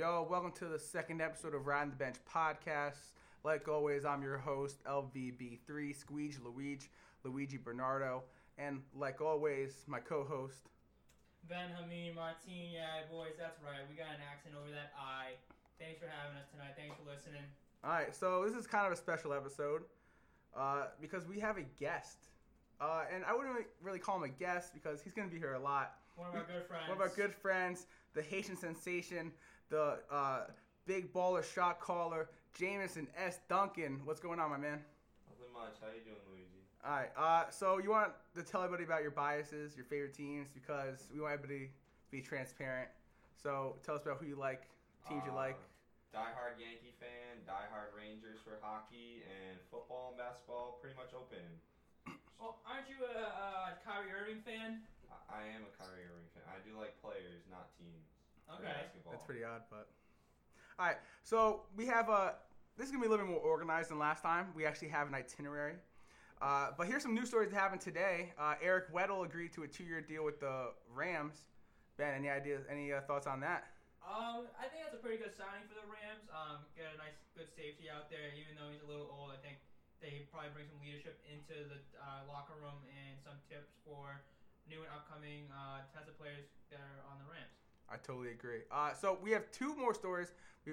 Yo, welcome to the second episode of Riding the Bench podcast. Like always, I'm your host, LVB3, Squeege Luigi, Luigi Bernardo. And like always, my co host. Ben Hamid Martin, yeah, boys, that's right. We got an accent over that I. Thanks for having us tonight. Thanks for listening. All right, so this is kind of a special episode uh, because we have a guest. Uh, and I wouldn't really, really call him a guest because he's going to be here a lot. One of our good friends. One of our good friends, the Haitian sensation, the uh, big baller shot caller, Jameson S. Duncan. What's going on, my man? Nothing much. How you doing, Luigi? All right. Uh, so you want to tell everybody about your biases, your favorite teams, because we want everybody to be transparent. So tell us about who you like, teams you like. Uh, Die-hard Yankee fan, die-hard Rangers for hockey, and football and basketball pretty much open. Well, aren't you a, a Kyrie Irving fan? I, I am a Kyrie Irving fan. I do like players, not teams. Okay. basketball. That's pretty odd, but. All right. So we have a. This is gonna be a little bit more organized than last time. We actually have an itinerary. Uh, but here's some news stories that happened today. Uh, Eric Weddle agreed to a two-year deal with the Rams. Ben, any ideas? Any uh, thoughts on that? Um, I think that's a pretty good signing for the Rams. Um, get a nice, good safety out there. Even though he's a little old, I think they probably bring some leadership into the uh, locker room and some tips for new and upcoming uh, defensive players that are on the Rams. I totally agree. Uh, so we have two more stories,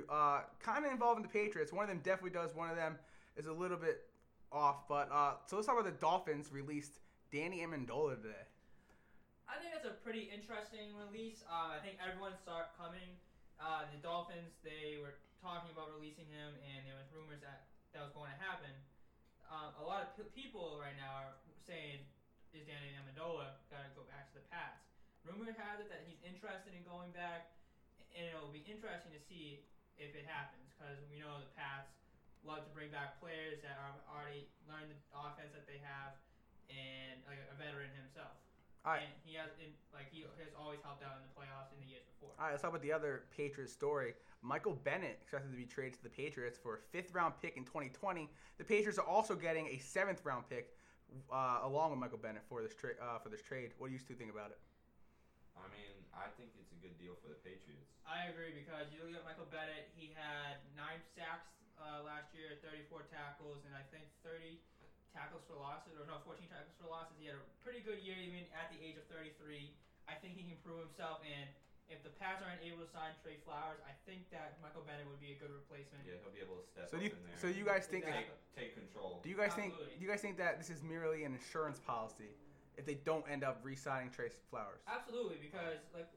uh, kind of involving the Patriots. One of them definitely does. One of them is a little bit off. But uh, so let's talk about the Dolphins released Danny Amendola today. I think that's a pretty interesting release. Uh, I think everyone saw coming. Uh, the Dolphins, they were talking about releasing him, and there was rumors that that was going to happen. Um, a lot of p- people right now are saying, "Is Danny Amendola got to go back to the Pats?" Rumor has it that he's interested in going back, and it'll be interesting to see if it happens because we know the Pats love to bring back players that are already learned the offense that they have, and like a veteran himself. All right. And he has, in, like, he has always helped out in the playoffs in the years before. All right, let's talk about the other Patriots story. Michael Bennett expected to be traded to the Patriots for a fifth round pick in 2020. The Patriots are also getting a seventh round pick uh, along with Michael Bennett for this tra- uh, for this trade. What do you two think about it? I mean, I think it's a good deal for the Patriots. I agree because you look at Michael Bennett, he had nine sacks uh, last year, 34 tackles, and I think 30 tackles for losses, or no, 14 tackles for losses. He had a pretty good year even at the age of 33. I think he can prove himself, and if the Pats aren't able to sign Trey Flowers, I think that Michael Bennett would be a good replacement. Yeah, he'll be able to step So up do you, in there. so you guys think take, that, take control. do you guys think do you guys think that this is merely an insurance policy if they don't end up re-signing Trey Flowers? Absolutely, because like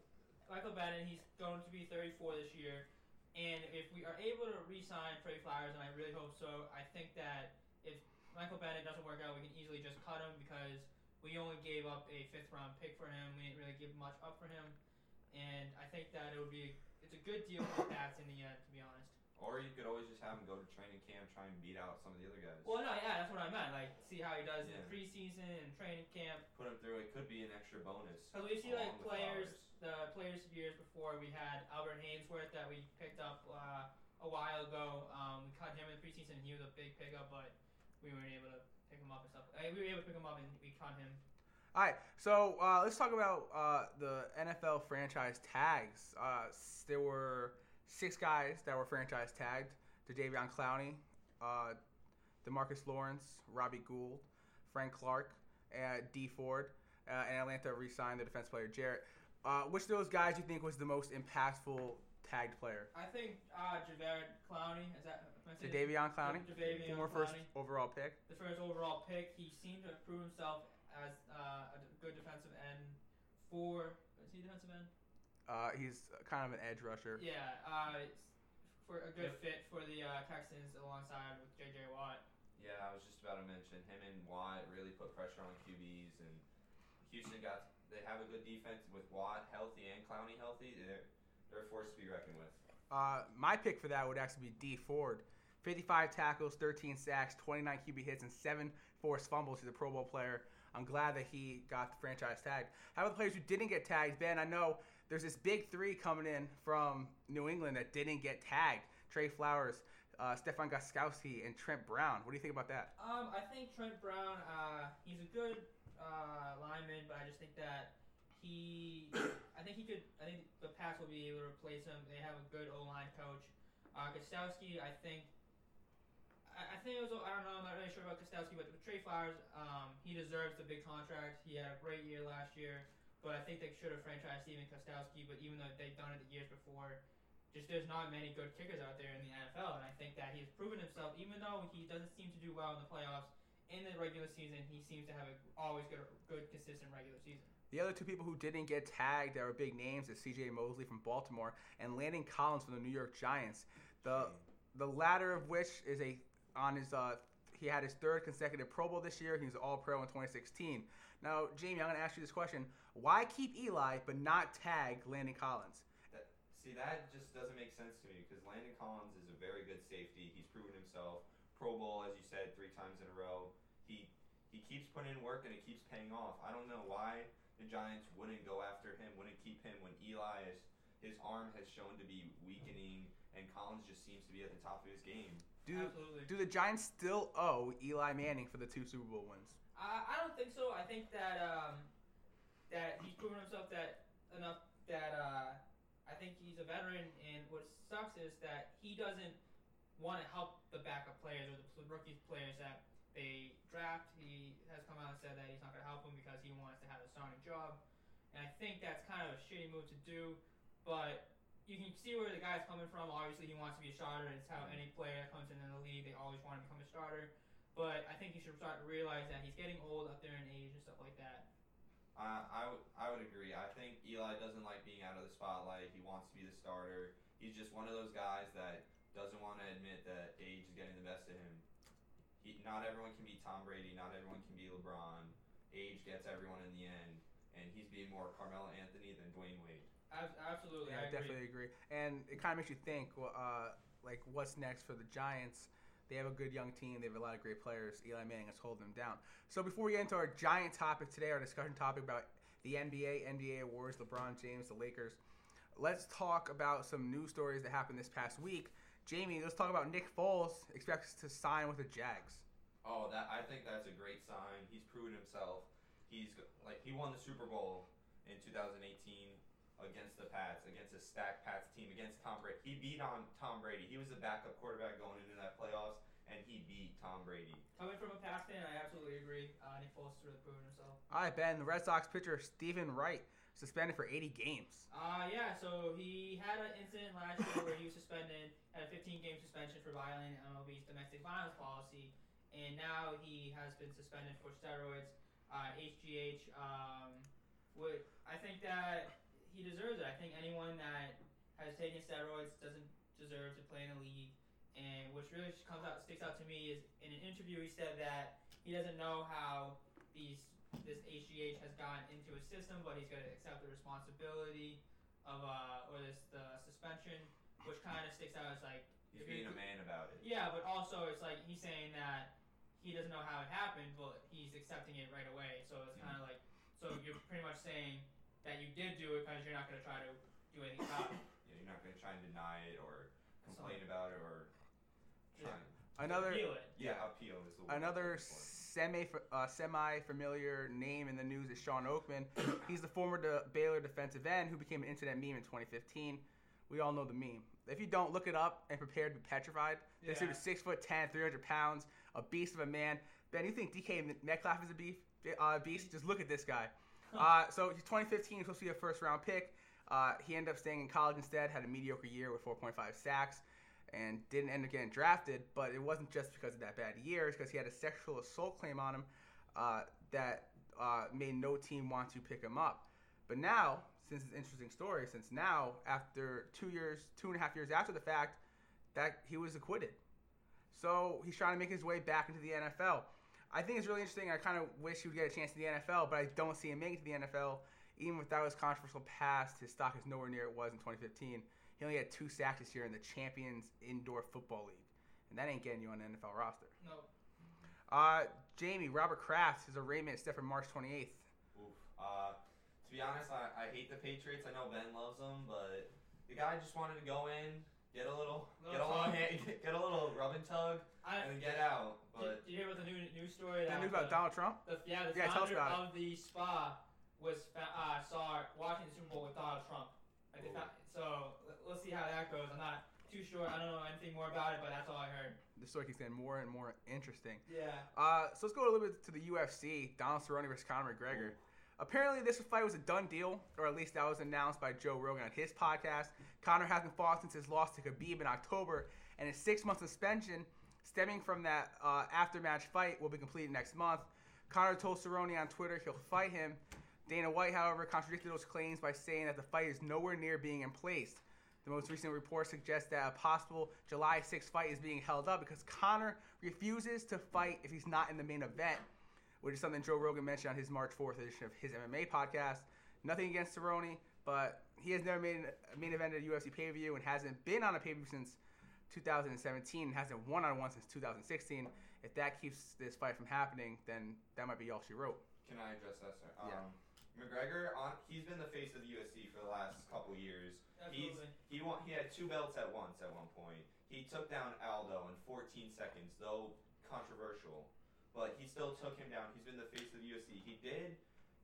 Michael Bennett, he's going to be 34 this year, and if we are able to re-sign Trey Flowers, and I really hope so, I think that if Michael Bennett doesn't work out, we can easily just cut him because we only gave up a fifth round pick for him. We didn't really give much up for him, and I think that it would be it's a good deal for the Pats in the end, to be honest. Or you could always just have him go to training camp, try and beat out some of the other guys. Well, no, yeah, that's what I meant. Like, see how he does in Yeah. preseason and training camp. Put him through. It could be an extra bonus. Because we see like players, Flowers. the players of years before we had Albert Haynesworth that we picked up uh, a while ago. Um, we caught him in the preseason. He was a big pickup, but we weren't able to pick him up and stuff. Uh, we were able to pick him up and we caught him. All right, so uh, let's talk about uh, the NFL franchise tags. Uh, there were six guys that were franchise tagged: Jadeveon Clowney, uh, Demarcus Lawrence, Robbie Gould, Frank Clark, uh, Dee Ford, uh, and Atlanta re-signed the defense player Jarrett. Uh, which of those guys do you think was the most impactful tagged player? I think uh, Javard Clowney is that Jadeveon Clowney, Jadeveon former first overall pick. the first overall pick. He seemed to prove himself as uh, a good defensive end for is he a defensive end? Uh, he's kind of an edge rusher. Yeah, uh, it's for a good Yep. fit for the uh, Texans alongside with J.J. Watt. Yeah, I was just about to mention him and Watt really put pressure on QBs, and Houston got they have a good defense with Watt healthy and Clowney healthy. They're they're a force to be reckoned with. Uh, my pick for that would actually be Dee Ford. 55 tackles, 13 sacks, 29 QB hits, and seven forced fumbles. He's a Pro Bowl player. I'm glad that he got the franchise tag. How about the players who didn't get tagged? Ben, I know there's this big three coming in from New England that didn't get tagged. Trey Flowers, uh, Stephen Gostkowski, and Trent Brown. What do you think about that? Um, I think Trent Brown, uh, he's a good uh, lineman, but I just think that he, I think he could. I think the Pats will be able to replace him. They have a good O line coach. Uh, Gostkowski, I think. I, I think it was. I don't know. I'm not really sure about Gostkowski, but Trey Flowers, um, he deserves the big contract. He had a great year last year, but I think they should have franchised Stephen Gostkowski. But even though they've done it the years before, just there's not many good kickers out there in the NFL, and I think that he's proven himself. Even though he doesn't seem to do well in the playoffs, in the regular season, he seems to have a always good, good consistent regular season. The other two people who didn't get tagged that were big names is C.J. Mosley from Baltimore and Landon Collins from the New York Giants. The the latter of which is a on his uh he had his third consecutive Pro Bowl this year. He was All Pro in 2016. Now, Jamie, I'm going to ask you this question: Why keep Eli but not tag Landon Collins? That, see, that just doesn't make sense to me because Landon Collins is a very good safety. He's proven himself. Pro Bowl, as you said, three times in a row. He he keeps putting in work and it keeps paying off. I don't know why the Giants wouldn't go after him, wouldn't keep him when Eli is his arm has shown to be weakening and Collins just seems to be at the top of his game. Do Absolutely. do the Giants still owe Eli Manning for the two Super Bowl wins? I, I don't think so. I think that um, that he's proven himself that enough that uh, I think he's a veteran. And what sucks is that he doesn't want to help the backup players or the rookie players that they draft. He has come out and said that he's not going to help them because he wants to have a starting job. And I think that's kind of a shitty move to do. But you can see where the guy's coming from. Obviously, he wants to be a starter. It's how any player that comes into the league, they always want to become a starter. But I think he should start to realize that he's getting old up there in age and stuff like that. Uh, I would I would agree. I think Eli doesn't like being out of the spotlight. He wants to be the starter. He's just one of those guys that doesn't want to admit that age is getting the best of him. He, not everyone can be Tom Brady. Not everyone can be LeBron. Age gets everyone in the end, and he's being more Carmelo Anthony than Dwayne Wade. Ab- absolutely, Yeah, I I agree. definitely agree. And it kind of makes you think, uh, like, what's next for the Giants? They have a good young team. They have a lot of great players. Eli Manning is holding them down. So before we get into our giant topic today, our discussion topic about the NBA, NBA awards, LeBron James, the Lakers, let's talk about some news stories that happened this past week. Jamie, let's talk about Nick Foles expects to sign with the Jags. Oh, that I think that's a great sign. He's proven himself. He's like he won the Super Bowl in 2018 against the Pats, against a stacked Pats team, against Tom Brady. He beat on Tom Brady. He was the backup quarterback going into that playoffs, and he beat Tom Brady. Coming from a Pats fan, I absolutely agree. Uh, Nick Foles has really proven himself. All right, Ben, the Red Sox pitcher Steven Wright suspended for 80 games. Uh, yeah, so he had an incident last year where he was suspended, had a 15 game suspension for violating MLB's domestic violence policy, and now he has been suspended for steroids, uh, HGH. Um, would, I think that he deserves it. I think anyone that has taken steroids doesn't deserve to play in the league. And which really comes out sticks out to me is in an interview he said that he doesn't know how these this HGH has gone into his system, but he's going to accept the responsibility of uh or this the suspension, which kind of sticks out as like He's being a man about it. yeah, but also it's like he's saying that he doesn't know how it happened, but he's accepting it right away. So it's kind of like so you're pretty much saying that you did do it because you're not going to try to do anything about it. You know, you're not going to try and deny it or complain about it or Yeah. try. and- Another Appeal it. Yeah, appeal is the word. Another semi uh, semi familiar name in the news is Shawn Oakman. He's the former de- Baylor defensive end who became an internet meme in 2015. We all know the meme. If you don't look it up and prepare to be petrified, this dude Yeah. is six foot ten, 300 pounds, a beast of a man. Ben, you think DK Metcalf is a beef, uh, beast? Just look at this guy. Uh, so he's 2015, he's supposed to be a first round pick. Uh, he ended up staying in college instead, had a mediocre year with 4.5 sacks, and didn't end up getting drafted. But it wasn't just because of that bad year; it's because he had a sexual assault claim on him uh, that uh, made no team want to pick him up. But now, since it's an interesting story, since now after two years, two and a half years after the fact, that he was acquitted. So he's trying to make his way back into the NFL. I think it's really interesting. I kind of wish he would get a chance in the NFL, but I don't see him making it to the NFL. Even without his controversial past, his stock is nowhere near it was in 2015. He only had two sacks this year in the Champions Indoor Football League, and that ain't getting you on the NFL roster. No. Uh, Jamie Robert Kraft his arraignment is set for March 28th. Oof. Uh, to be honest, I, I hate the Patriots. I know Ben loves them, but the guy just wanted to go in, get a little, get a Little little, tug. hand, get a little rub and tug, I, and then get out. did, But did you hear about the new news story? The that news about the, Donald Trump? the, yeah, the Yeah, tell us founder about it. of the spa was uh, saw watching the Super Bowl with Donald Trump. Like they Ooh. found, so let's see how that goes. I'm not too sure. I don't know anything more about it, but that's all I heard. The story keeps getting more and more interesting. Yeah. Uh, so let's go a little bit to the UFC. Donald Cerrone versus Conor McGregor. Apparently, this fight was a done deal, or at least that was announced by Joe Rogan on his podcast. Conor hasn't fought since his loss to Khabib in October, and his six-month suspension stemming from that uh, after-match fight will be completed next month. Conor told Cerrone on Twitter he'll fight him. Dana White, however, contradicted those claims by saying that the fight is nowhere near being in place. The most recent report suggests that a possible July 6th fight is being held up because Conor refuses to fight if he's not in the main event, which is something Joe Rogan mentioned on his March 4th edition of his MMA podcast. Nothing against Cerrone, but he has never made a main event at a UFC pay per view and hasn't been on a pay per view since 2017 and hasn't won on one since 2016. If that keeps this fight from happening, then that might be all she wrote. Can I address that, sir? Yeah. Um, McGregor, on he's been the face of the UFC for the last couple years. He's he won, he had two belts at once at one point. He took down Aldo in 14 seconds, though controversial, but he still took him down. He's been the face of the UFC. He did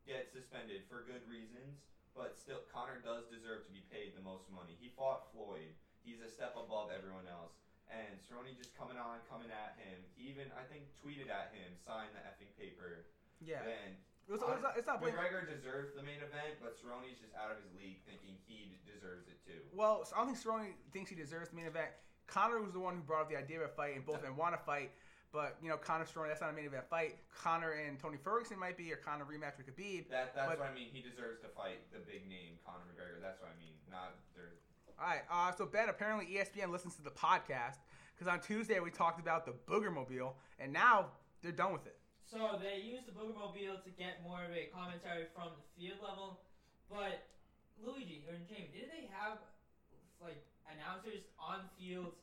get suspended for good reasons, but still Conor does deserve to be paid the most money. He fought Floyd. He's a step above everyone else. And Cerrone just coming on, coming at him. He even I think tweeted at him, sign the effing paper. Yeah. And It's, it's not, it's not McGregor deserves the main event, but Cerrone's just out of his league, thinking he deserves it too. Well, so I don't think Cerrone thinks he deserves the main event. Conor was the one who brought up the idea of a fight, and both of them want to fight. But you know, Conor Cerrone, that's not a main event fight. Conor and Tony Ferguson might be, or Conor rematch with Khabib. That that's But- what I mean. He deserves to fight the big name Conor McGregor. That's what I mean. Not there. All right. Uh, so Ben, apparently ESPN listens to the podcast because on Tuesday we talked about the Booger Mobile, and now they're done with it. So they used the Boogermobile to get more of a commentary from the field level, but Luigi or Jamie, didn't they have like announcers on field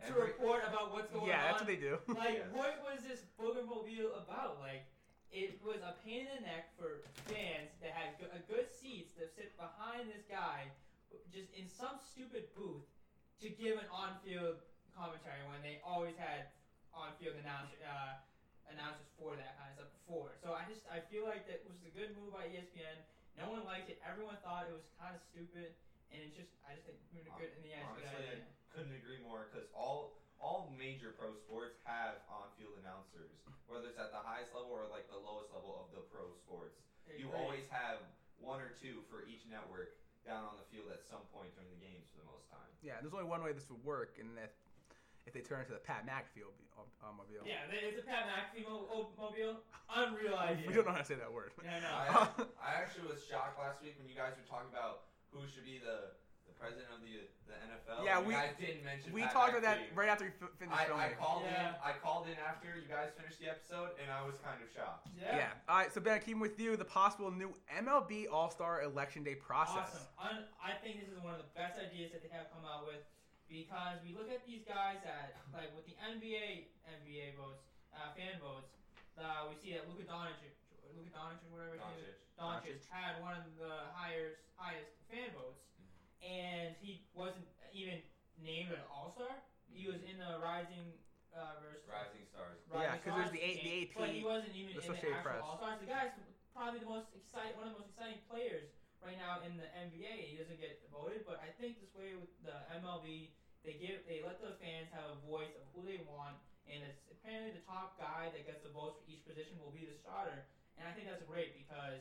to Every- report about what's going yeah, on? that's what they do. Like, Yes. what was this Boogermobile about? Like, it was a pain in the neck for fans that had go- a good seats to sit behind this guy, just in some stupid booth, to give an on-field commentary when they always had on-field announcer, uh, announcers for that kind of stuff before. So I just I feel like that was a good move by ESPN. No one liked it. Everyone thought it was kind of stupid, and it's just I just think we're good in the end. it's good Honestly, idea. I couldn't agree more because all all major pro sports have on-field announcers, whether it's at the highest level or like the lowest level of the pro sports. You Agreed. always have one or two for each network down on the field at some point during the games for the most time. Yeah, there's only one way this would work, and if if they turn into the Pat McAfee ob- uh, mobile. Yeah, it's a Pat McAfee mo- o- mobile. Unreal idea. We don't know how to say that word. Yeah, no. I, I actually was shocked last week when you guys were talking about who should be the, the president of the the NFL. Yeah, you we- guys didn't mention. we Pat talked about that right after we f- finished I, filming. I called Yeah. in. I called in after you guys finished the episode, and I was kind of shocked. Yeah. yeah. All right. So Ben, keeping with you, the possible new MLB All Star Election Day process. Awesome. Un- I think this is one of the best ideas that they have come out with because we look at these guys that, like with the NBA, NBA votes, uh, fan votes, uh, we see that Luka Doncic, Luka Doncic, whatever his name is, Doncic. Doncic had one of the highest highest fan votes, and he wasn't even named an All Star. He was in the Rising uh, versus Rising stars. Yeah, Rising 'cause there's Stars the A- the game, AP, but he wasn't even the in the Associated actual Press. All Stars. The guy's probably the most exciting, one of the most exciting players right now in the NBA. He doesn't get voted, but I think this way with the MLB, they give they let the fans have a voice of who they want, and it's apparently the top guy that gets the votes for each position will be the starter. And I think that's great because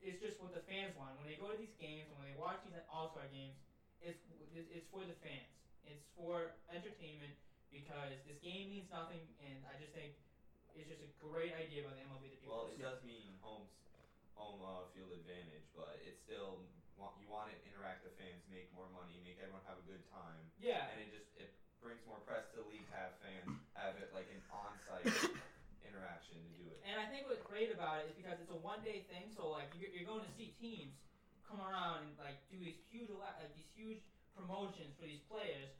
it's just what the fans want. When they go to these games, and when they watch these All Star games, it's it's for the fans. It's for entertainment because this game means nothing, and I just think it's just a great idea by the MLB to do Well, it does mean home home uh, field advantage, but it's still want, you want to interact with fans, make more money, make everyone have a good time, Yeah, and it just it brings more press to the league to have fans have it like an on-site interaction to do it. and I think what's great about it is because it's a one-day thing. So like you're, you're going to see teams come around and like do these huge like these huge promotions for these players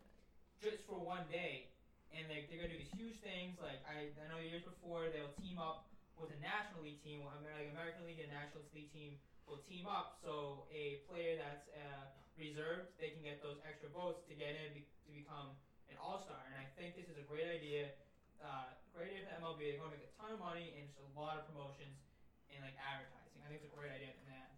just for one day, and they they're gonna do these huge things. Like I I know years before they'll team up with a National League team, like American League and National League team will team up. So a player that's uh, reserved, they can get those extra votes to get in be- to become an All Star. And I think this is a great idea. Uh, great idea for MLB. They're going to make a ton of money and just a lot of promotions. and like advertising. I think it's a great idea in the end.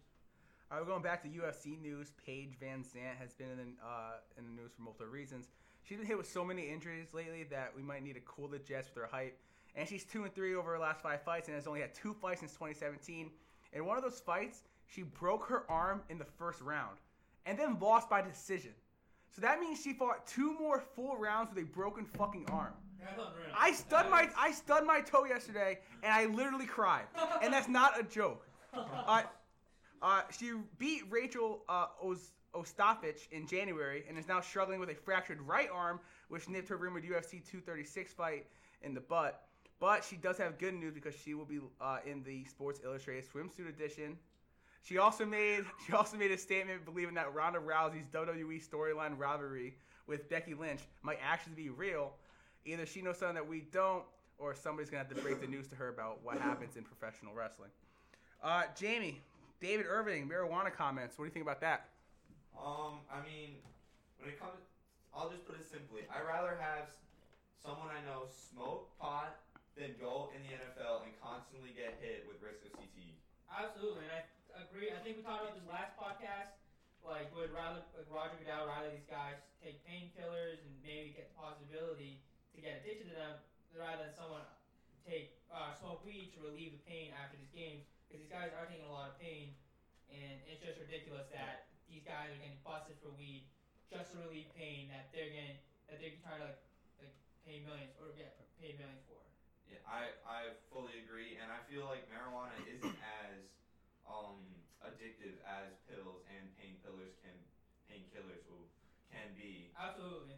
All right, we're going back to UFC news. Paige VanZant has been in the, uh, in the news for multiple reasons. She's been hit with so many injuries lately that we might need to cool the jets with her hype. And she's two and three over her last five fights, and has only had two fights since 2017. In one of those fights, she broke her arm in the first round, and then lost by decision. So that means she fought two more full rounds with a broken fucking arm. I stubbed my I stubbed my toe yesterday, and I literally cried, and that's not a joke. Uh, uh, she beat Rachel uh, Oz- Ostapich in January and is now struggling with a fractured right arm, which nipped her rumored UFC 236 fight in the butt. But she does have good news because she will be uh, in the Sports Illustrated swimsuit edition. She also made she also made a statement believing that Ronda Rousey's WWE storyline rivalry with Becky Lynch might actually be real. Either she knows something that we don't, or somebody's gonna have to break the news to her about what happens in professional wrestling. Uh, Jamie, David Irving, marijuana comments. What do you think about that? Um, I mean, when it comes, I'll just put it simply. I rather have someone I know smoke pot than go in the NFL and constantly get hit with risk of CTE. Absolutely, and I agree. I think we talked about this last podcast. Like, would rather like Roger Goodell rather these guys take painkillers and maybe get the possibility to get addicted to them, rather than someone take uh, smoke weed to relieve the pain after these games? Because these guys are taking a lot of pain, and it's just ridiculous that these guys are getting busted for weed just to relieve pain that they're getting that they're trying to like like pay millions or get paid millions for. Yeah, I, I fully agree, and I feel like marijuana isn't as um, addictive as pills and painkillers can painkillers will can be. Absolutely.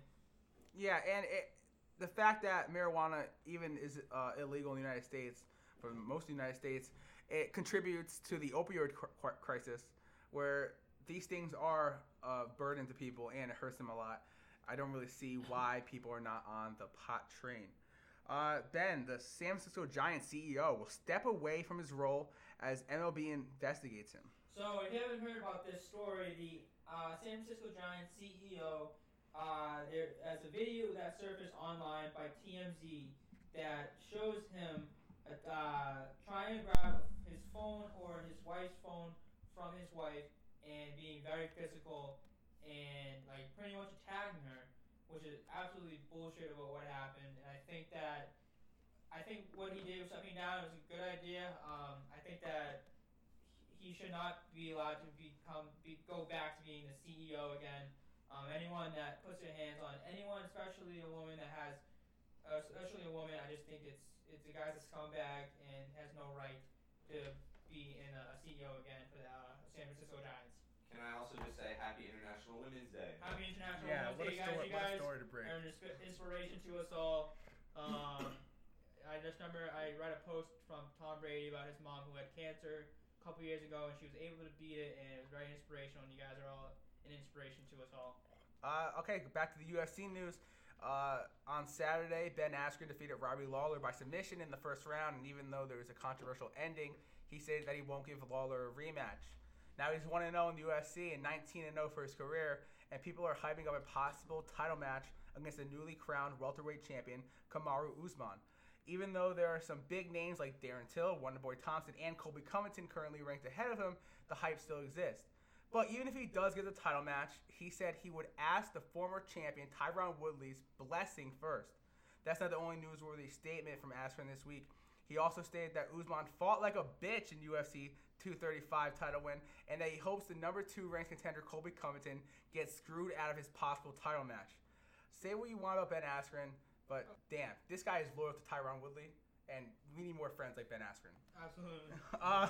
Yeah, and it, the fact that marijuana even is uh, illegal in the United States, for most of the United States, it contributes to the opioid cr- cr- crisis, where these things are a burden to people and it hurts them a lot. I don't really see why people are not on the pot train. Uh, ben, the San Francisco Giants CEO, will step away from his role as MLB investigates him. So if you haven't heard about this story, the uh, San Francisco Giants CEO, uh, there as a video that surfaced online by TMZ that shows him uh, trying to grab his phone or his wife's phone from his wife and being very physical and like pretty much attacking her, which is absolutely bullshit about what happened. And I think that I think what he did with stepping down was a good idea. Um, I think that he should not be allowed to become be, go back to being the CEO again. Um, anyone that puts their hands on anyone, especially a woman that has, uh, especially a woman, I just think it's it's the guy's a scumbag and has no right to be in a, a CEO again for the uh, San Francisco Giants. Can I also just say Happy International Women's Day? Happy International Yeah, Women's what a Day, guys! story! You What a guys story to break. are an inspiration to us all. Um, I just remember I read a post from Tom Brady about his mom who had cancer a couple years ago, and she was able to beat it, and it was very inspirational. And you guys are all an inspiration to us all. Uh, okay, back to the UFC news. Uh, on Saturday, Ben Askren defeated Robbie Lawler by submission in the first round, and even though there was a controversial ending, he stated that he won't give Lawler a rematch. Now he's 1 0 in the UFC and 19 0 for his career, and people are hyping up a possible title match against the newly crowned welterweight champion Kamaru Usman. Even though there are some big names like Darren Till, Wonderboy Thompson, and Colby Covington currently ranked ahead of him, the hype still exists. But even if he does get the title match, he said he would ask the former champion Tyron Woodley's blessing first. That's not the only newsworthy statement from Askren this week. He also stated that Usman fought like a bitch in UFC 235 title win, and that he hopes the number two ranked contender Colby Covington gets screwed out of his possible title match. Say what you want about Ben Askren, but damn, this guy is loyal to Tyron Woodley, and we need more friends like Ben Askren. Absolutely. Uh,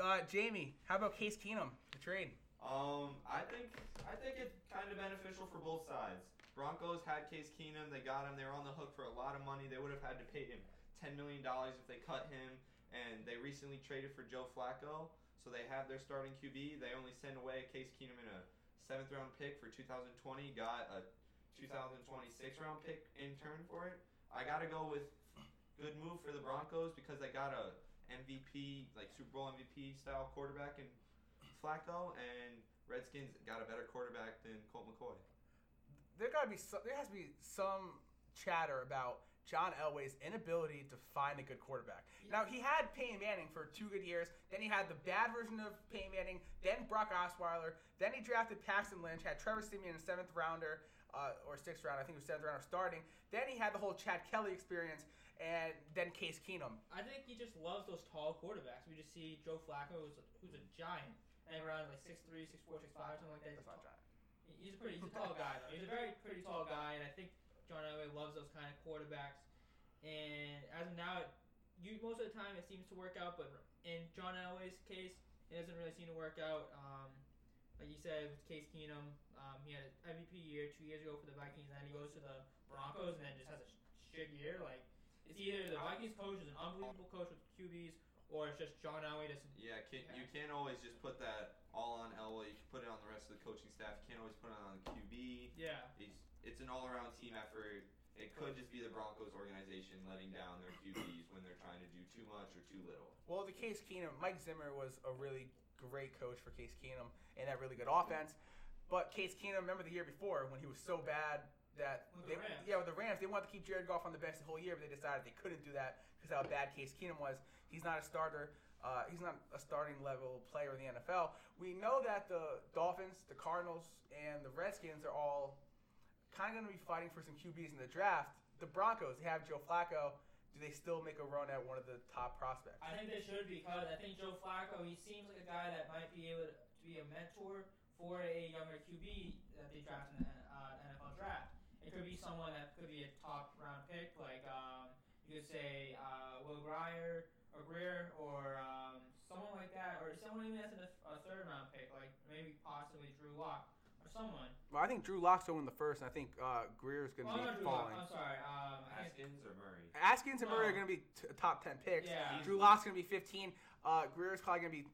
uh, Jamie, how about Case Keenum, the trade? Um, I think I think it's kind of beneficial for both sides. Broncos had Case Keenum, they got him, they were on the hook for a lot of money. They would have had to pay him ten million dollars if they cut him, and they recently traded for Joe Flacco, so they have their starting QB. They only sent away Case Keenum in a seventh round pick for 2020, got a 2026 round pick in turn for it. I gotta go with good move for the Broncos because they got a MVP, like Super Bowl MVP style quarterback in Flacco, and Redskins got a better quarterback than Colt McCoy. There gotta be some, there has to be some chatter about John Elway's inability to find a good quarterback. Now he had Peyton Manning for two good years. Then he had the bad version of Peyton Manning. Then Brock Osweiler. Then he drafted Paxton Lynch. Had Trevor Siemian, a seventh rounder uh, or sixth round. I think it was seventh rounder starting. Then he had the whole Chad Kelly experience. And then Case Keenum. I think he just loves those tall quarterbacks. We just see Joe Flacco, who's a, who's a giant, and around like 6'3", 6'4", 6'5", something like that. That's not giant. He's a pretty, he's a tall guy though. He's a very pretty tall guy, and I think John Elway loves those kind of quarterbacks. And as of now, you most of the time it seems to work out, but in John Elway's case, it doesn't really seem to work out. Um, like you said, with Case Keenum, um, he had an MVP year two years ago for the Vikings, and then he goes to the Broncos, and then just has a shit year. Like it's either the Vikings coach is an unbelievable coach with QBs, or it's just John Elway doesn't. Yeah, can, you can't always just put that all on Elway. You can put it on the rest of the coaching staff. You can't always put it on the QB. Yeah. It's, it's an all-around team effort. It could just be the Broncos organization letting down their QBs when they're trying to do too much or too little. Well, the Case Keenum, Mike Zimmer was a really great coach for Case Keenum and that really good offense. But Case Keenum, remember the year before when he was so bad that With they, Rams. yeah, with the Rams, they wanted to keep Jared Goff on the bench the whole year, but they decided they couldn't do that because how bad Case Keenum was. He's not a starter. Uh, he's not a starting level player in the NFL. We know that the Dolphins, the Cardinals, and the Redskins are all kind of going to be fighting for some QBs in the draft. The Broncos, have Joe Flacco. Do they still make a run at one of the top prospects? I think they should because I think Joe Flacco, he seems like a guy that might be able to be a mentor for a younger QB that they draft in the uh, NFL draft. It could be someone that could be a top round pick, like um, you could say uh, Will Grier or Greer or um, someone like that, or someone even that's a, a third round pick, like maybe possibly Drew Lock someone. Well, I think Drew Lock's going the first, and I think uh, Greer's going to Well, be not Drew Lock, falling. I'm sorry. Um, I think, Haskins or Murray? Askins and Murray are going to be t- top 10 picks. Yeah. Drew Lock's going to be 15. Uh, Greer's probably going to be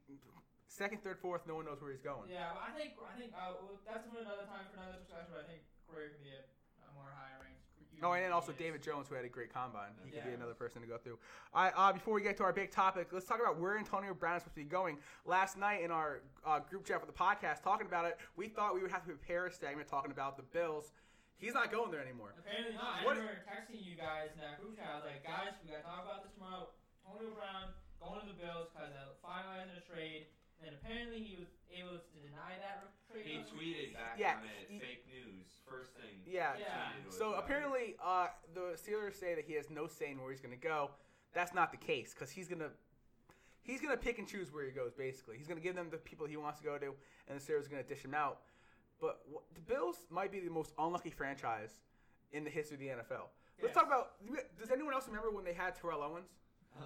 second, third, fourth. No one knows where he's going. Yeah, I think I think uh, well, that's another time for another discussion. But I think Greer could be a, a more higher ranked. Oh, and then also David Jones, who had a great combine. He could be another person to go through. All right, uh, before we get to our big topic, let's talk about where Antonio Brown is supposed to be going. Last night in our uh, group chat for the podcast, talking about it, we thought we would have to prepare a segment talking about the Bills. He's not going there anymore. Apparently not. I What- remember texting you guys in that group chat. I was like, guys, we gotta talk about this tomorrow. Antonio Brown going to the Bills because of finalizing a trade. And apparently he was able to deny that trade. He tweeted back Yeah, on it. he- fake news. First thing. Yeah. Yeah. So about apparently, uh, the Steelers say that he has no say in where he's going to go. That's not the case because he's going to he's going to pick and choose where he goes. Basically, he's going to give them the people he wants to go to, and the Steelers are going to dish him out. But wh- the Bills might be the most unlucky franchise in the history of the NFL. Let's Yes. talk about. Does anyone else remember when they had Terrell Owens?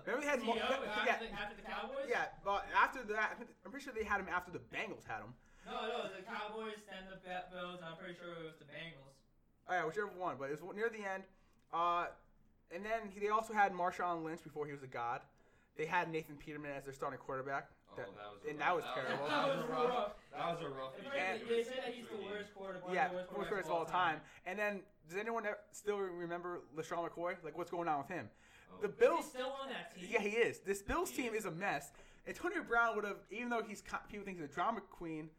Remember they had Mo- after, yeah, the, after the Cowboys? yeah. But after that, I'm pretty sure they had him after the Bengals had him. No, no, the Cowboys, then the Ba- Bills, I'm pretty sure it was the Bengals. Oh, yeah, whichever one, but it was near the end. Uh, and then he, they also had Marshawn Lynch before he was a god. They had Nathan Peterman as their starting quarterback. Oh, That- that was and rough- that was that terrible. That was a rough. rough. That was a rough. Apparently, And- they say that he's the worst quarterback. yeah, the worst worst quarterbacks quarterbacks of all time. And then, does anyone still remember LeSean McCoy? Like, what's going on with him? Oh. The He's Bills. still on that team. Yeah, he is. This Bills team is. is a mess. Antonio Brown would have, even though he's co- people think he's a drama queen,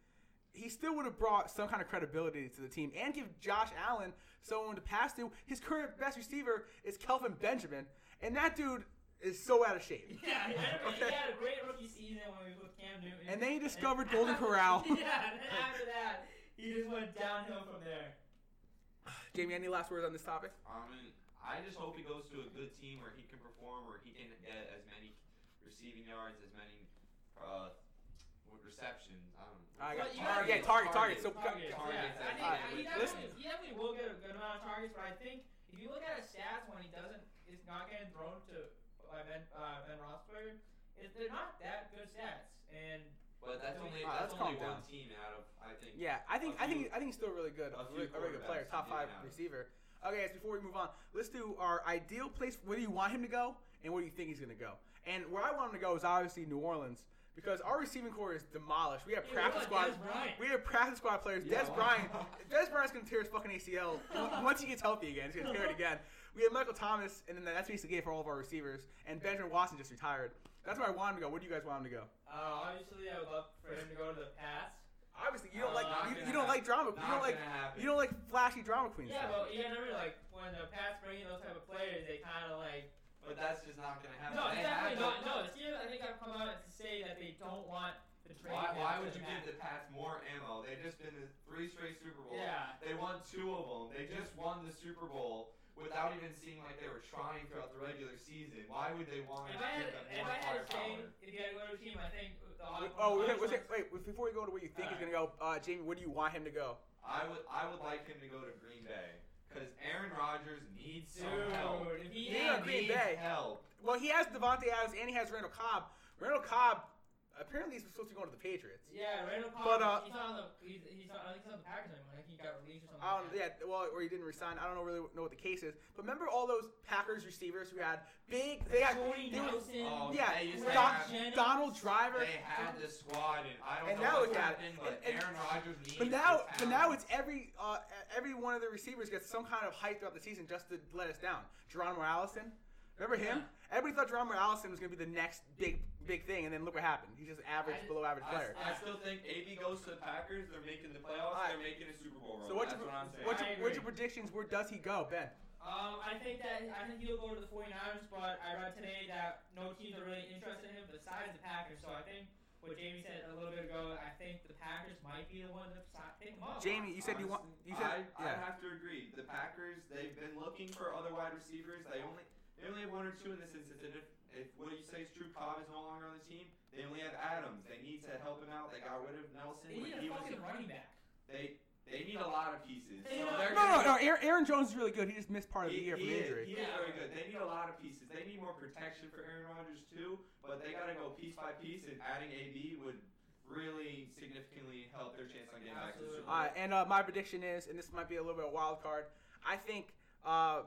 he still would have brought some kind of credibility to the team and give Josh Allen someone to pass to. His current best receiver is Kelvin Benjamin, and that dude is so out of shape. Yeah, he had, a, Okay. he had a great rookie season when he was with Cam Newton. And then he And discovered after- Golden Corral. Yeah, and then after that, he just went downhill from there. Jamie, any last words on this topic? I I just hope he goes to a good team where he can perform, where he can get as many receiving yards, as many uh, what receptions. I don't know. I got But target, yeah, target, target. So Targets, targets, yeah. I think, alright, he, listen. definitely, he definitely will get a good amount of targets, but I think if you look at his stats when he doesn't, is not getting thrown to by Ben, uh, ben Roethlisberger, it, they're not that good stats. And But that's only that's let's only one down. team out of I think. yeah, I think A I think I think he's still really good, a, a really, a really good player, top five receiver. Okay, guys, before we move on, let's do our ideal place. Where do you want him to go, and where do you think he's going to go? And where I want him to go is obviously New Orleans because our receiving corps is demolished. We have practice what, squad. Dez We have practice squad players. Yeah, Dez wow. Bryant. Dez Bryant's going to tear his fucking ACL once he gets healthy again. He's going to tear it again. We have Michael Thomas, and then that's basically it for all of our receivers. And Benjamin Watson just retired. That's where I want him to go. Where do you guys want him to go? uh, obviously, I would love for him to go to the Pats. Obviously, you don't Uh, like you, you don't like drama. Not You don't like gonna happen. you don't like flashy drama queens. Yeah, stuff. but you gotta remember, like, when the Pats bring in those type of players, they kind of like. But that's just not gonna happen. No, They definitely have not. to- No, the Steelers, I think, have come out to say that they don't want the trade. Why, why would you Pats. give the Pats more ammo? They've just been to three straight Super Bowls. Yeah. They won two of them. They just won the Super Bowl without even seeming like they were trying throughout the regular season. Why would they want to If I had, give them if more I had to say, firepower? if you had to go to a team, I think the Wait, Oh, wait, wait, wait, wait, before we go to where you think he's gonna go, uh, Jamie, where do you want him to go? I would I would like him to go to Green Bay because Aaron Rodgers needs some Dude, help. if he He Green needs Bay. help. Well, he has Davante Adams and he has Randall Cobb. Randall Cobb apparently he's supposed to be going to the Patriots. Yeah, Randall Cobb. But, uh, he's not on the. He's, he's not. I think he's on the Packers anymore. I think he got released or something. Um, like that. yeah, well, or he didn't resign. I don't know really know what the case is. But remember all those Packers receivers who had big, they had, Jordy they were, Nelson. Oh, yeah, they used to Greg Don- have- Donald Driver. They had the squad, and I don't And know now what look at it. but And- and- Aaron Rodgers needs. But now, but now it's every uh, every one of the receivers gets some kind of hype throughout the season just to let us down. Geronimo Allison, remember him? Everybody thought Geronimo Allison was gonna be the next big big thing, and then look what happened. He's just average, I- below average I, player. I still think AB goes to the Packers. They're making the playoffs. Alright. They're making a Super Bowl run. So what's That's your, what I'm saying. what's, your, what's your predictions? Where does he go, Ben? Um, I think that I think he'll go to the 49ers, but I read today that no teams are really interested in him besides the Packers. So I think what Jamie said a little bit ago, I think the Packers might be the one to si- pick him up. Jamie, you said you want. You said I, I have to agree. The Packers, they've been looking for other wide receivers. They only they only have one or two in this instance. And if, if what you say is true, Cobb is no longer on the team. They only have Adams. They need to help him out. They got rid of Nelson They when need he a was. fucking running back. They they need a lot of pieces. They So need No, no, no. Aaron, Aaron Jones is really good. He just missed part of the year from is, injury. he is very good. They need a lot of pieces. They need more protection for Aaron Rodgers too, but they got to go piece by piece. And adding AB would really significantly help their chance on getting back to the Super Bowl. All right, and uh, my prediction is, and this might be a little bit of a wild card. I think uh,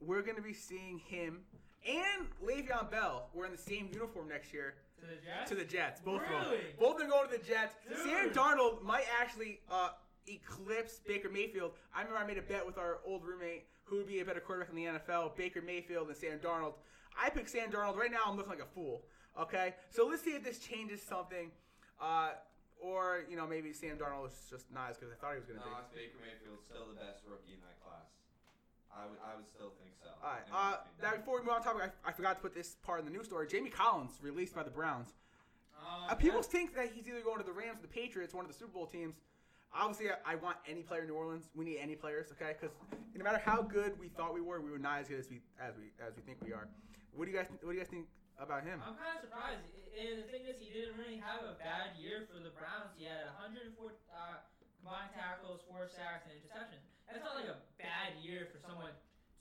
we're going to be seeing him and Le'Veon Bell. We're in the same uniform next year To the Jets. to the Jets. Both of them. Both are going to the Jets. Sam Darnold might actually uh, eclipse Baker Mayfield. I remember I made a bet with our old roommate who would be a better quarterback in the NFL, Baker Mayfield and Sam Darnold. I picked Sam Darnold. Right now, I'm looking like a fool. Okay, so let's see if this changes something. Uh, or you know maybe Sam Darnold is just not as good as I thought he was going to No, be. it's Baker Mayfield still the best rookie in that class. I would, I would still think so. All right. Uh, opinion. now before we move on to topic, I, I forgot to put this part in the news story. Jamie Collins released by the Browns. Um, Uh, people think that he's either going to the Rams or the Patriots, one of the Super Bowl teams. Obviously, I, I want any player in New Orleans. We need any players, okay? Because no matter how good we thought we were, we were not as good as we as we as we think we are. What do you guys What do you guys think about him? I'm kind of surprised. And the thing is, he didn't really have a bad year for the Browns. He had 104 uh, combined tackles, four sacks, and interceptions. That's not like a bad year for someone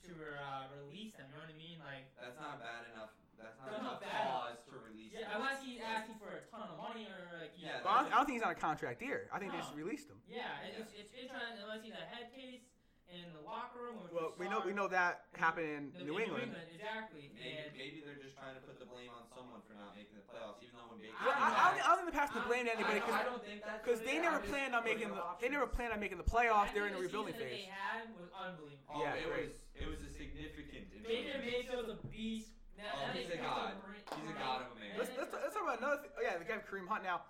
to uh, release them. You know what I mean? Like, That's not bad enough. That's not That's enough not cause to release. yeah, him. unless he's asking for a ton of money or like, he's- Yeah, But I don't, think he's on a contract year. I think they just released him. yeah, and it's, it's interesting unless he's a head case in the locker room. Which Well, we we know we know that happened in in New England. exactly. Maybe, And maybe they're just trying to put the blame on someone for not making the playoffs, even though when Baker. Well, I, I, don't, I don't think the past to blame anybody I, because I don't think that's because they never planned on making the up they never planned on making the I playoffs. They're in a the rebuilding phase. They had was unbelievable. Oh, Yeah, it great. was it was a significant. Baker influence. Mayfield's a beast. Now, Oh, he's a god. He's a god of a man. Let's, let's, let's talk about another. Thing. Oh yeah, the guy Kareem Hunt now,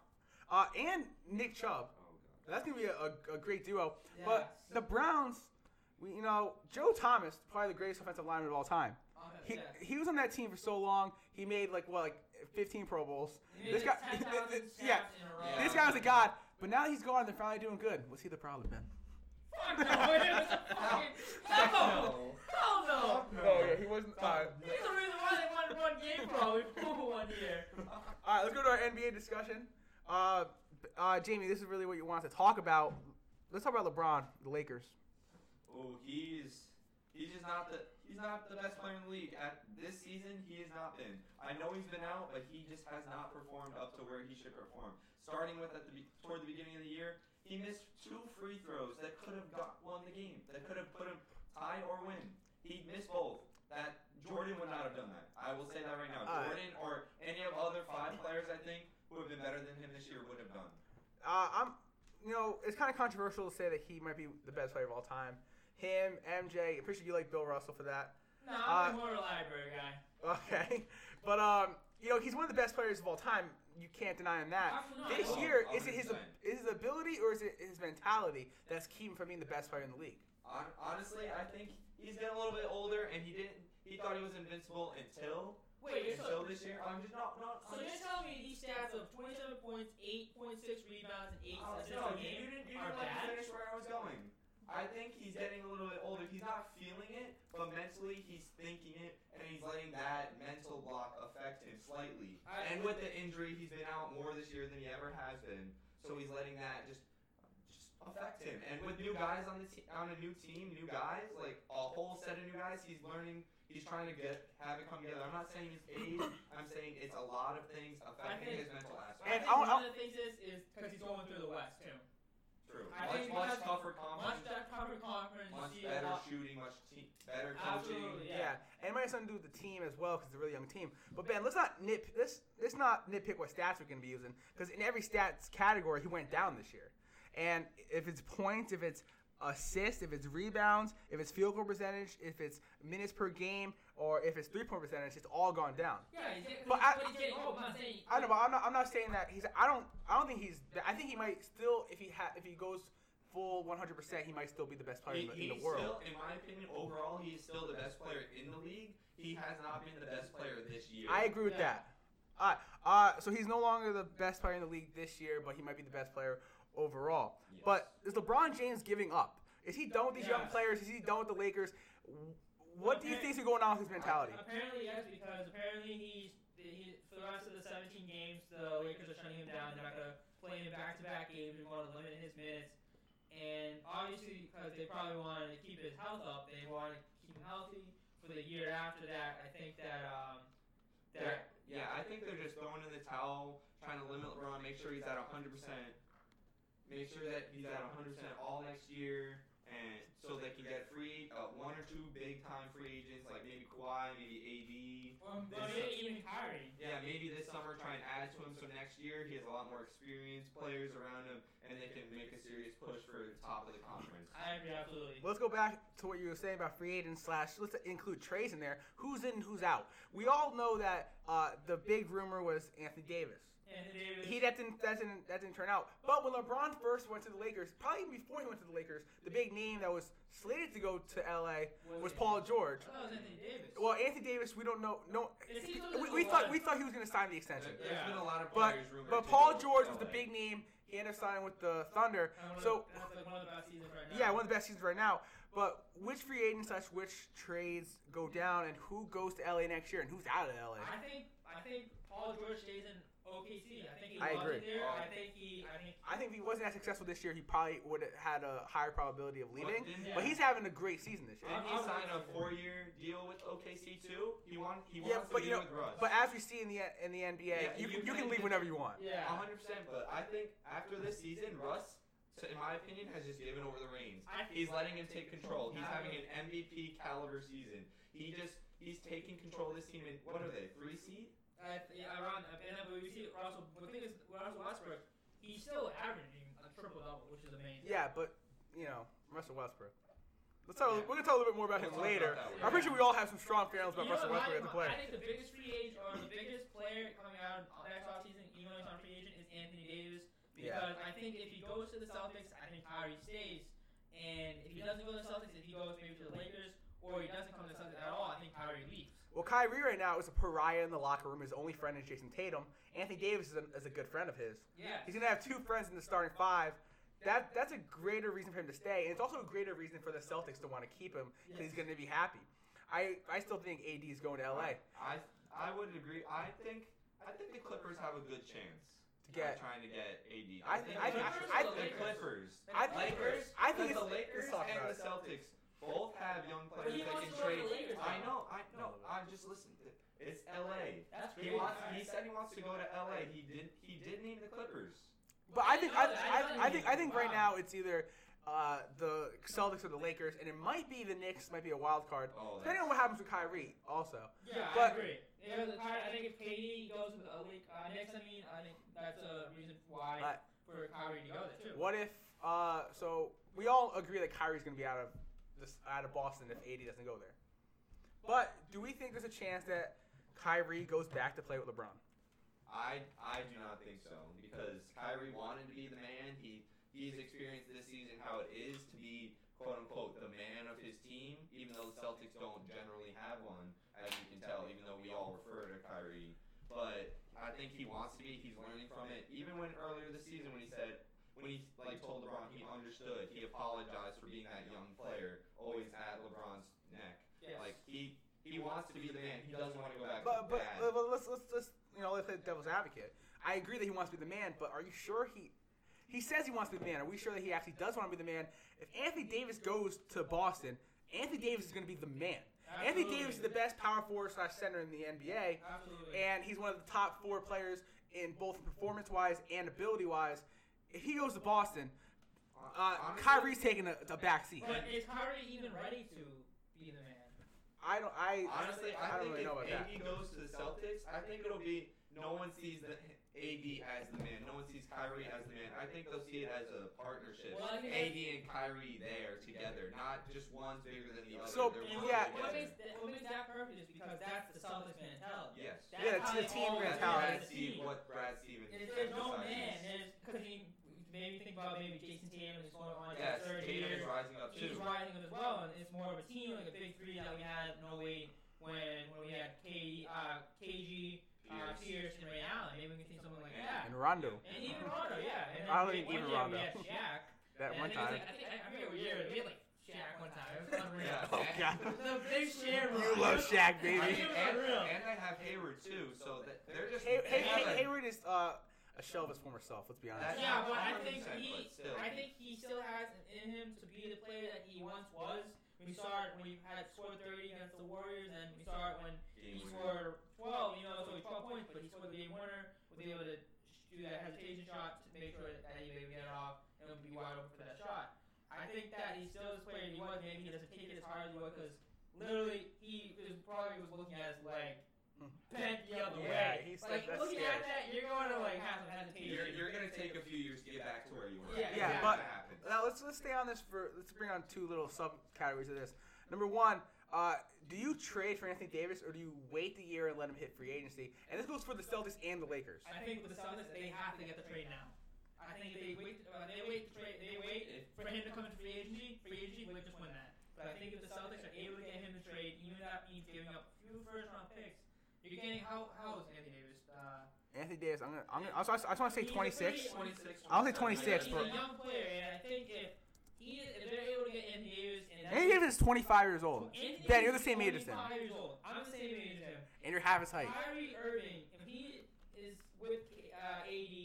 uh, and Nick Chubb. Oh god. That's gonna be a, a, a great duo. Yes. But the Browns, we, you know, Joe Thomas, probably the greatest offensive lineman of all time. Oh, He, yeah. he was on that team for so long. He made like what, like 15 Pro Bowls. He This guy, 10,000 yeah, snaps in a this guy was a god. But now he's gone. They're finally doing good. What's he the problem, Ben? Fuck no, it was a no. Hell no. Oh yeah, he wasn't. Uh, He's the reason why they won one game probably one year. all right, let's go to our NBA discussion. Uh, uh, Jamie, this is really what you wanted to talk about. Let's talk about LeBron, the Lakers. Oh, he's he's just not the he's not the best player in the league. At this season, he has not been. I know he's been out, but he just has not performed up to where he should perform. Starting with at the toward the beginning of the year, he missed two free throws that could have got won the game. That could have put him tie or win. He missed both. That Jordan would not have done that. I will say that right now. Jordan or any of other five players, I think, who have been better than him this year would have done. Uh, I'm, you know, it's kind of controversial to say that he might be the best player of all time. Him, MJ. I'm pretty sure you like Bill Russell for that. No, Uh, I'm more a library guy. Okay, but um, you know, he's one of the best players of all time. You can't deny him that. Absolutely not. This Oh, year, is it his 100%. is his ability or is it his mentality that's keeping him from being the best player in the league? Honestly, I think he's getting a little bit older, and he didn't. He thought he was invincible until Wait, you're until so, this year. I'm just not not. so you're telling me these stats of 27 points, 8.6 rebounds, and 8 Oh, assists no, a you, game you didn't, you didn't let me bad? finish where I was going. I think he's getting a little bit older. He's not feeling it, but mentally he's thinking it, and he's letting that mental block affect him slightly. And with the injury, he's been out more this year than he ever has been. So he's letting that just just affect him. And with new guys on the te- on a new team, new guys, like a whole set of new guys, he's learning. He's trying to get have it come together. I'm not saying it's age. I'm saying it's a lot of things affecting think- his mental aspect. I And think I want- one of the things is is because he's going through the West too. True. I much think much because- tougher Much conference. that tougher conference, much you see a better lot. shooting, much te- better coaching. Absolutely, Yeah, yeah. and it might have something to do with the team as well because it's a really young team. But Ben, let's not nip let's let's not nitpick what stats we're going to be using because in every stats category he went down this year. And if it's points, if it's assists, if it's rebounds, if it's field goal percentage, if it's minutes per game, or if it's three point percentage, it's all gone down. Yeah, he's getting, But but, I- he's getting old. I'm not saying. I know, but I'm not. I'm not saying that he's. I don't. I don't think he's. I think he might still, if he ha, if he goes full 100, percent he might still be the best player He, in, the, in the world. still, in my opinion, overall, he's still the best player in the league. He has not been the best player this year. I agree with Yeah. that. Uh, uh, so he's no longer the best player in the league this year, but he might be the best player overall. Yes. But is LeBron James giving up? Is he done with these young players? Is he done with the Lakers? What do you think is going on with his mentality? Apparently, yes, because apparently he's he, for the rest of the 17 games, the Lakers are shutting him down. They're not gonna play him back-to-back games. They want to limit his minutes, and obviously because they probably wanted to keep his health up, they want to keep him healthy for the year after that. I think that um They're- that yeah, I think they're just throwing in the towel, trying to limit LeBron, make sure he's at 100%, make sure that he's at 100% all next year, and so they can get free uh, one or two big time free agents like maybe Kawhi, maybe AD. or, or This- maybe even Kyrie. Yeah, maybe this summer try and add to him so next year he has a lot more experienced players around him and they can make a serious push for the top of the conference. I agree absolutely. Let's go back to what you were saying about free agents slash. Let's include trades in there. Who's in, who's out? We all know that uh, the big rumor was Anthony Davis. Anthony Davis. He that didn't that didn't that didn't turn out. But when LeBron first went to the Lakers, probably even before he went to the Lakers, the big name that was slated to go to LA was Paul George. I it was Anthony Davis. Well, Anthony Davis, we don't know. No, we, we thought we thought he was going to sign the extension. There- There's Yeah. been a lot of But players rumored but Paul George was the big name. He ended up signing with the Thunder. And one of So like one of the best seasons right yeah, one of the best seasons right now. But which free agents slash which trades go down, and who goes to LA next year, and who's out of LA? I think I think Paul George stays in OKC. I think he I agree. there. I think he. I think. I think if he wasn't as successful this year, he probably would have had a higher probability of leaving. But didn't, But he's having a great season this year. didn't he I'll- sign a four-year deal with OKC too? He want he Yeah, wants but to you know, with Russ. but as we see in the in the NBA, Yeah, you, you can, you can can- leave whenever you want. Yeah. hundred percent. But I think after this season, Russ, so in my opinion, has just given over the reins. He's letting him take control. He's having an MVP caliber season. He just he's taking control of this team. And what are they? Three seed? I, yeah, around and then we see Russell. The thing is, Russell Westbrook, he's still averaging a triple double, which is amazing. Yeah, but you know, Russell Westbrook. Let's talk. We're gonna talk a little bit more about him We'll talk later. about that I'm pretty sure we all have some strong feelings about You Russell Westbrook as a my- player. I think the biggest free agent or the biggest player coming out next offseason, even though he's not a free agent, is Anthony Davis. Yeah. Because I think if he goes to the Celtics, I think Kyrie stays. And if he doesn't go to the Celtics, if he goes maybe to the Lakers, or he doesn't come to the Celtics at all, I think Kyrie leaves. Well, Kyrie right now is a pariah in the locker room. His only friend is Jayson Tatum. Anthony Davis is a, is a good friend of his. Yeah. He's gonna have two friends in the starting five. That that's a greater reason for him to stay, and it's also a greater reason for the Celtics to want to keep him because he's gonna be happy. I I still think AD is going to LA I I would agree. I think I think the Clippers have a good chance to get. trying to get AD. I think think- I think- the I the Clippers. I think Lakers. I think it's the Lakers and the. Celtics both have young But players he that can to go to trade. the I know, I know. I'm just listen. It's LA. That's He great. wants. He said he wants to go to LA. He did. He did name the Clippers. But I think I, I. I I, know I that. think I think right now it's either uh, the Celtics or the Lakers, and it might be the Knicks. Might be a wild card, Oh, depending on what happens with Kyrie. Also, Yeah, But- I agree. Yeah, the Kyrie, I think if KD goes with the Lake, uh, Knicks, I mean, I think that's a reason why Right. for Kyrie to go there too. what if? Uh, so we all agree that Kyrie's going to be out of this out of Boston if AD doesn't go there. But do we think there's a chance that Kyrie goes back to play with LeBron? I I do not think so because Kyrie wanted to be the man. He he's experienced this season how it is to be quote unquote the man of his team, even though the Celtics don't generally have one, as you can tell, even though we all refer to Kyrie. But I think he wants to be. He's learning from it. Even when earlier this season when he said when he like told LeBron he understood, he apologized for being that young player, always at LeBron's neck. Yes. Like he he wants to be the man. He doesn't want to go back But to but, bad. but, but let's let's just you know let's play devil's advocate. I agree that he wants to be the man, but are you sure he? He says he wants to be the man. Are we sure that he actually does want to be the man? If Anthony Davis goes to Boston, Anthony Davis is going to be the man. Anthony Davis is the best power forward slash center in the NBA, Absolutely. and he's one of the top four players in both performance wise and ability wise. If he goes to Boston, uh, Honestly, Kyrie's taking a, a back seat. but is Kyrie even ready to be the man? I don't. I Honestly, I, I don't think really know if about AD that. goes to the Celtics, I think it'll be no one sees the AD as the man. No one sees Kyrie as the man. I think they'll see it as a partnership. Well, AD and Kyrie there together, not just one's bigger than the other. So, They're yeah. what, what makes that, what makes that perfect is because that's the Celtics mentality. Yes. That's Yeah, it's how the team mentality. as Brad Steve, what Brad Stevens And if there's no man, there's because he maybe think about maybe Jayson Tatum is going on Yes, his third Tatum year. is rising up He's rising up as well, and it's more of a team, like a big three that we had in 08 when when we had K, uh, KG, uh, Pierce. Pierce, and Ray Allen. Maybe we can think something like that. And Rondo. And even Rondo, yeah. And then I don't think even Rondo. We had Shaq. That and one I think it was time. Like, I think I, I forget what year. We had like Shaq one time. It was unreal. Yeah. Oh God. The big share. You love Shaq, I baby. mean, and, and they have Hayward too, so that they're just. Hay- they Hay- Hay- Hayward is uh, a shell of his former self. Let's be honest. That's- Yeah, but I think he, still. I think he still has it in him to be the player that he once was. We saw it when he had scored 30 against the Warriors, and we saw it when he Game scored 12. You know, so 12 points, but he scored the game winner. Was able to do that hesitation shot to make sure that he would get it off and would be wide open for that shot. I think that he still is the player he was. Maybe he doesn't take it as hard as he was because literally he was probably was looking at his leg bent the other Yeah, way. he's like like, looking scary. at that, you're going to like have some hesitation. You're, you're gonna take a few years to get back to where you were. Yeah, Yeah, That's but- happens. Now let's let's stay on this for let's bring on two little subcategories of this. Number one, uh, do you trade for Anthony Davis or do you wait the year and let him hit free agency? And this goes for the Celtics and the Lakers. I think with the Celtics, they have to get the trade now. I think if they wait, uh, they wait to trade, they wait for him to come into free agency. Free agency, we just win that. But I think if the Celtics are able to get him to trade, even if that means giving up a few first round picks, you're getting how how is Anthony Davis? Uh, Anthony Davis, I'm gonna, I'm gonna, I just, I just want to say 26. 26. I'll say 26, he's, a, he's a young player, and I think if he is, if they're able to get Anthony Davis, and Anthony Davis is 25 years old, Anthony Ben, you're the same age as him. 25 years old. I'm the same age as him. and you're half his height. Kyrie Irving, if he is with uh, AD,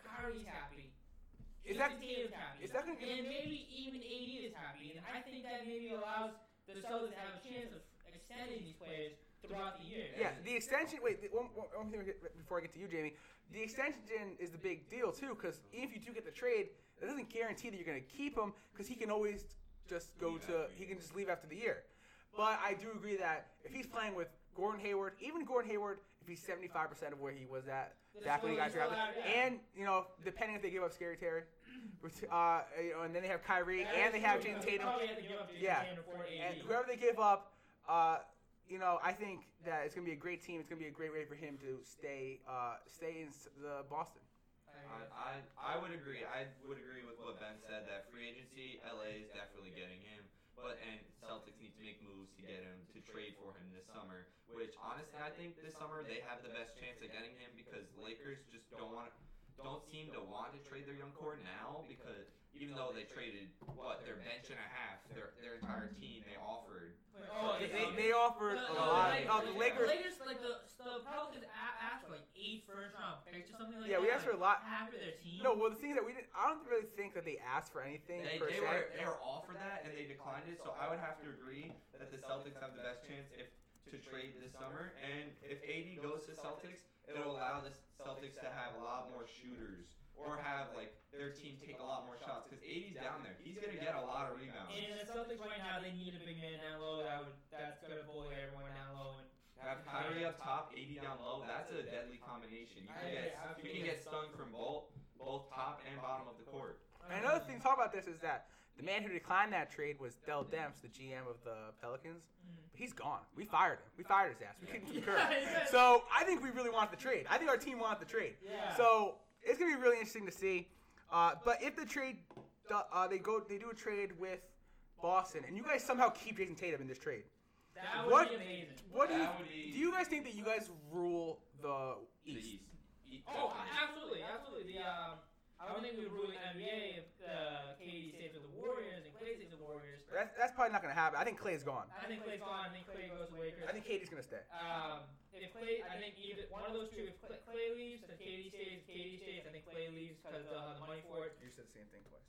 Kyrie's happy. Is that- Tatum's happy. is that gonna- and maybe even AD is happy, and I think that maybe allows the Celtics to have a chance of extending these players throughout the year. Yeah, the extension. Wait, the, one, one one thing we get- before I get to you, Jamey. The extension is the big deal too, because even if you do get the trade, that doesn't guarantee that you're going to keep him, because he can always just go to. He can just leave after the year. But I do agree that if he's playing with Gordon Hayward, even Gordon Hayward, if he's 75 percent of where he was at back when he still- got they're drafted, and you know, depending if they give up Scary Terry, uh, you know, and then they have Kyrie, That and they have true, Jayson they Tatum. have to give up Jayson Yeah. Tatum. And whoever they give up, uh, you know, I think that it's gonna be a great team. It's gonna be a great way for him to stay, uh, stay in the Boston. I, I, I would agree. I would agree with what Ben said that free agency, LA is definitely getting him. But and Celtics need to make moves to get him to trade for him this summer. Which honestly, I think this summer they have the best chance of getting him because Lakers just don't want don't seem to want to trade their young core now because even though they traded what their bench and a half, their their entire team they offered. Oh, oh, They, they, they offered The- a the lot. Lakers- Oh, the Lakers. Lakers, like the, the Pelicans a- asked for like eight first round picks or something like Yeah, that. Yeah, we asked for a lot. Half of their team. No, well, the thing is that we didn't. I don't really think that they asked for anything They, per they se. were they were offered that and they declined it. So I would have to agree that the Celtics have the best chance if to trade this summer. And if AD goes to Celtics, it'll allow the Celtics to have a lot more shooters or have like their team take a lot more shots because AD's down there. He's gonna get a lot of rebounds. And the Celtics right now, they need a big man down low. That would that's gonna bully everyone down low. And Have Kyrie up top, AD down low. That's a deadly combination. You can get you can get stung from both both top and bottom of the court. And another thing to talk about this is that The man who declined that trade was Dell Demps, the GM of the Pelicans. Mm. But he's gone. We fired him. We fired his ass. We kicked him to the curb. Yeah. So I think we really want the trade. I think our team wanted the trade. Yeah. So it's gonna be really interesting to see. Uh, but if the trade, uh, they go, they do a trade with Boston, and you guys somehow keep Jayson Tatum in this trade. that would what- be amazing. What do you, would be do you guys think that you guys rule the the East? East. Oh, absolutely, absolutely. The um, I don't think we would rule the NBA if uh, KD stays with the Warriors and Clay stays with the Warriors. That's, that's probably not gonna happen. I think Clay's gone. I think Clay's gone. I think Clay goes to Lakers. I think KD's gonna stay. Um, if Clay, I think either one of those two. If Clay, Clay leaves, then KD stays. If KD stays, I think Clay leaves because uh, the money for it. You said the same thing twice.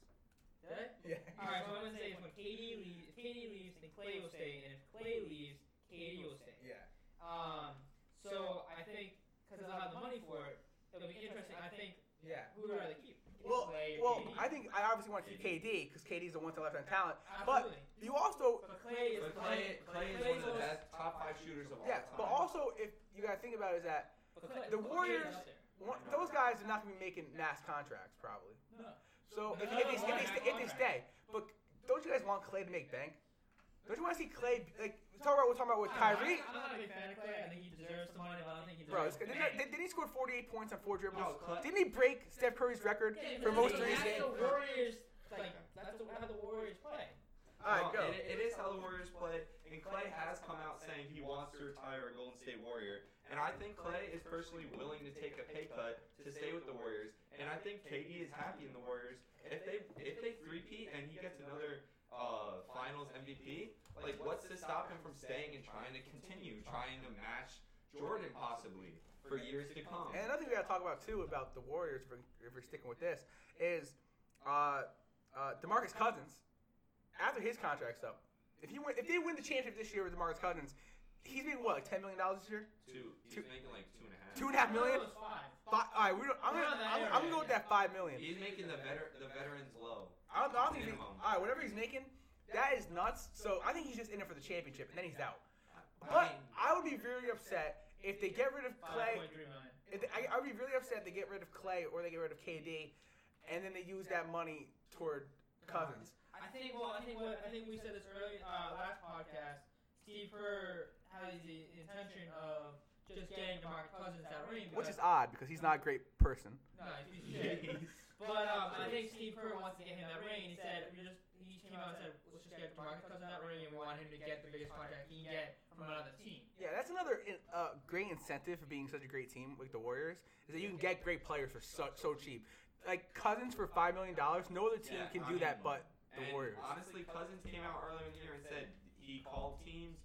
Did I? Yeah. All right, so I'm gonna say is when KD leaves, if KD leaves, then Clay will stay, and if Clay leaves, KD will stay. Yeah. Um, so I think because they'll have the money for it, it'll be interesting. I think Yeah. who would rather keep? Well, Clay well, KD? I think I obviously want to keep KD because KD's the one to left hand talent. But you also, But Clay is But Clay, Clay is one of the best top five shooters of all yeah. time. But also, if you gotta think about it, is that Clay, the Warriors- one, those guys are not gonna be making mass contracts probably. No. So if, No, if, they, if, they, stay, if they stay, but don't you guys want Clay to make bank? Don't you want to see Clay like we're talking about? We're talking about with I'm not- Kyrie. I'm not a big fan of Clay. I think he deserves some money, but I don't think he Bro, deserves. this guy- didn't, didn't didn't he score 48 points on four dribbles? No, Clay- Didn't he break Steph Curry's record Yeah, for but most that's the Warriors. Like that's the, how the Warriors play. All right, go. It, it is how the Warriors play, and Clay has come out saying he wants to retire a Golden State Warrior. And I think Clay is personally willing to take a pay cut to stay with the Warriors. And I think KD is happy in the Warriors. If they if they three-peat and he gets another uh, Finals MVP, like what's to stop him from staying and trying to continue, trying to match Jordan possibly for years to come? And another thing we gotta talk about too about the Warriors, if we're, if we're sticking with this, is uh, uh, Demarcus Cousins. After his contract's up, if he win, if they win the championship this year with Demarcus Cousins, he's making what, like ten million dollars this year? Two, Two- he's making like two and a half. Two and a half million? No, it was five. Five, all right, we don't, I'm gonna, I'm, I'm gonna go with that five million. He's making the veter- the veterans low. I don't, I don't think he, all right, whatever he's making, that is nuts. So I think he's just in it for the championship, and then he's out. But I would be very upset if they get rid of Clay. Five point three million. If they, I, I would be really upset if they get rid of Clay or they get rid of KD, and then they use that money toward Cousins. I think. Well, I think what I think we said this early uh, last podcast. Steve Kerr has the intention of just getting DeMarcus Cousins that ring. Which is odd because he's not a great person. no, he's a piece of shit. But um, I think Steve Kerr wants to get him that ring, he said we just he came out and said let's just get DeMarcus Cousins that ring, and we want him to get the biggest contract he can get from another team. Yeah, that's another uh, great incentive for being such a great team like the Warriors is that you can get great players for so, so cheap. Like Cousins for five million dollars, no other team Yeah, can I do that but the and Warriors. Honestly, Cousins came out earlier in the year and said he called teams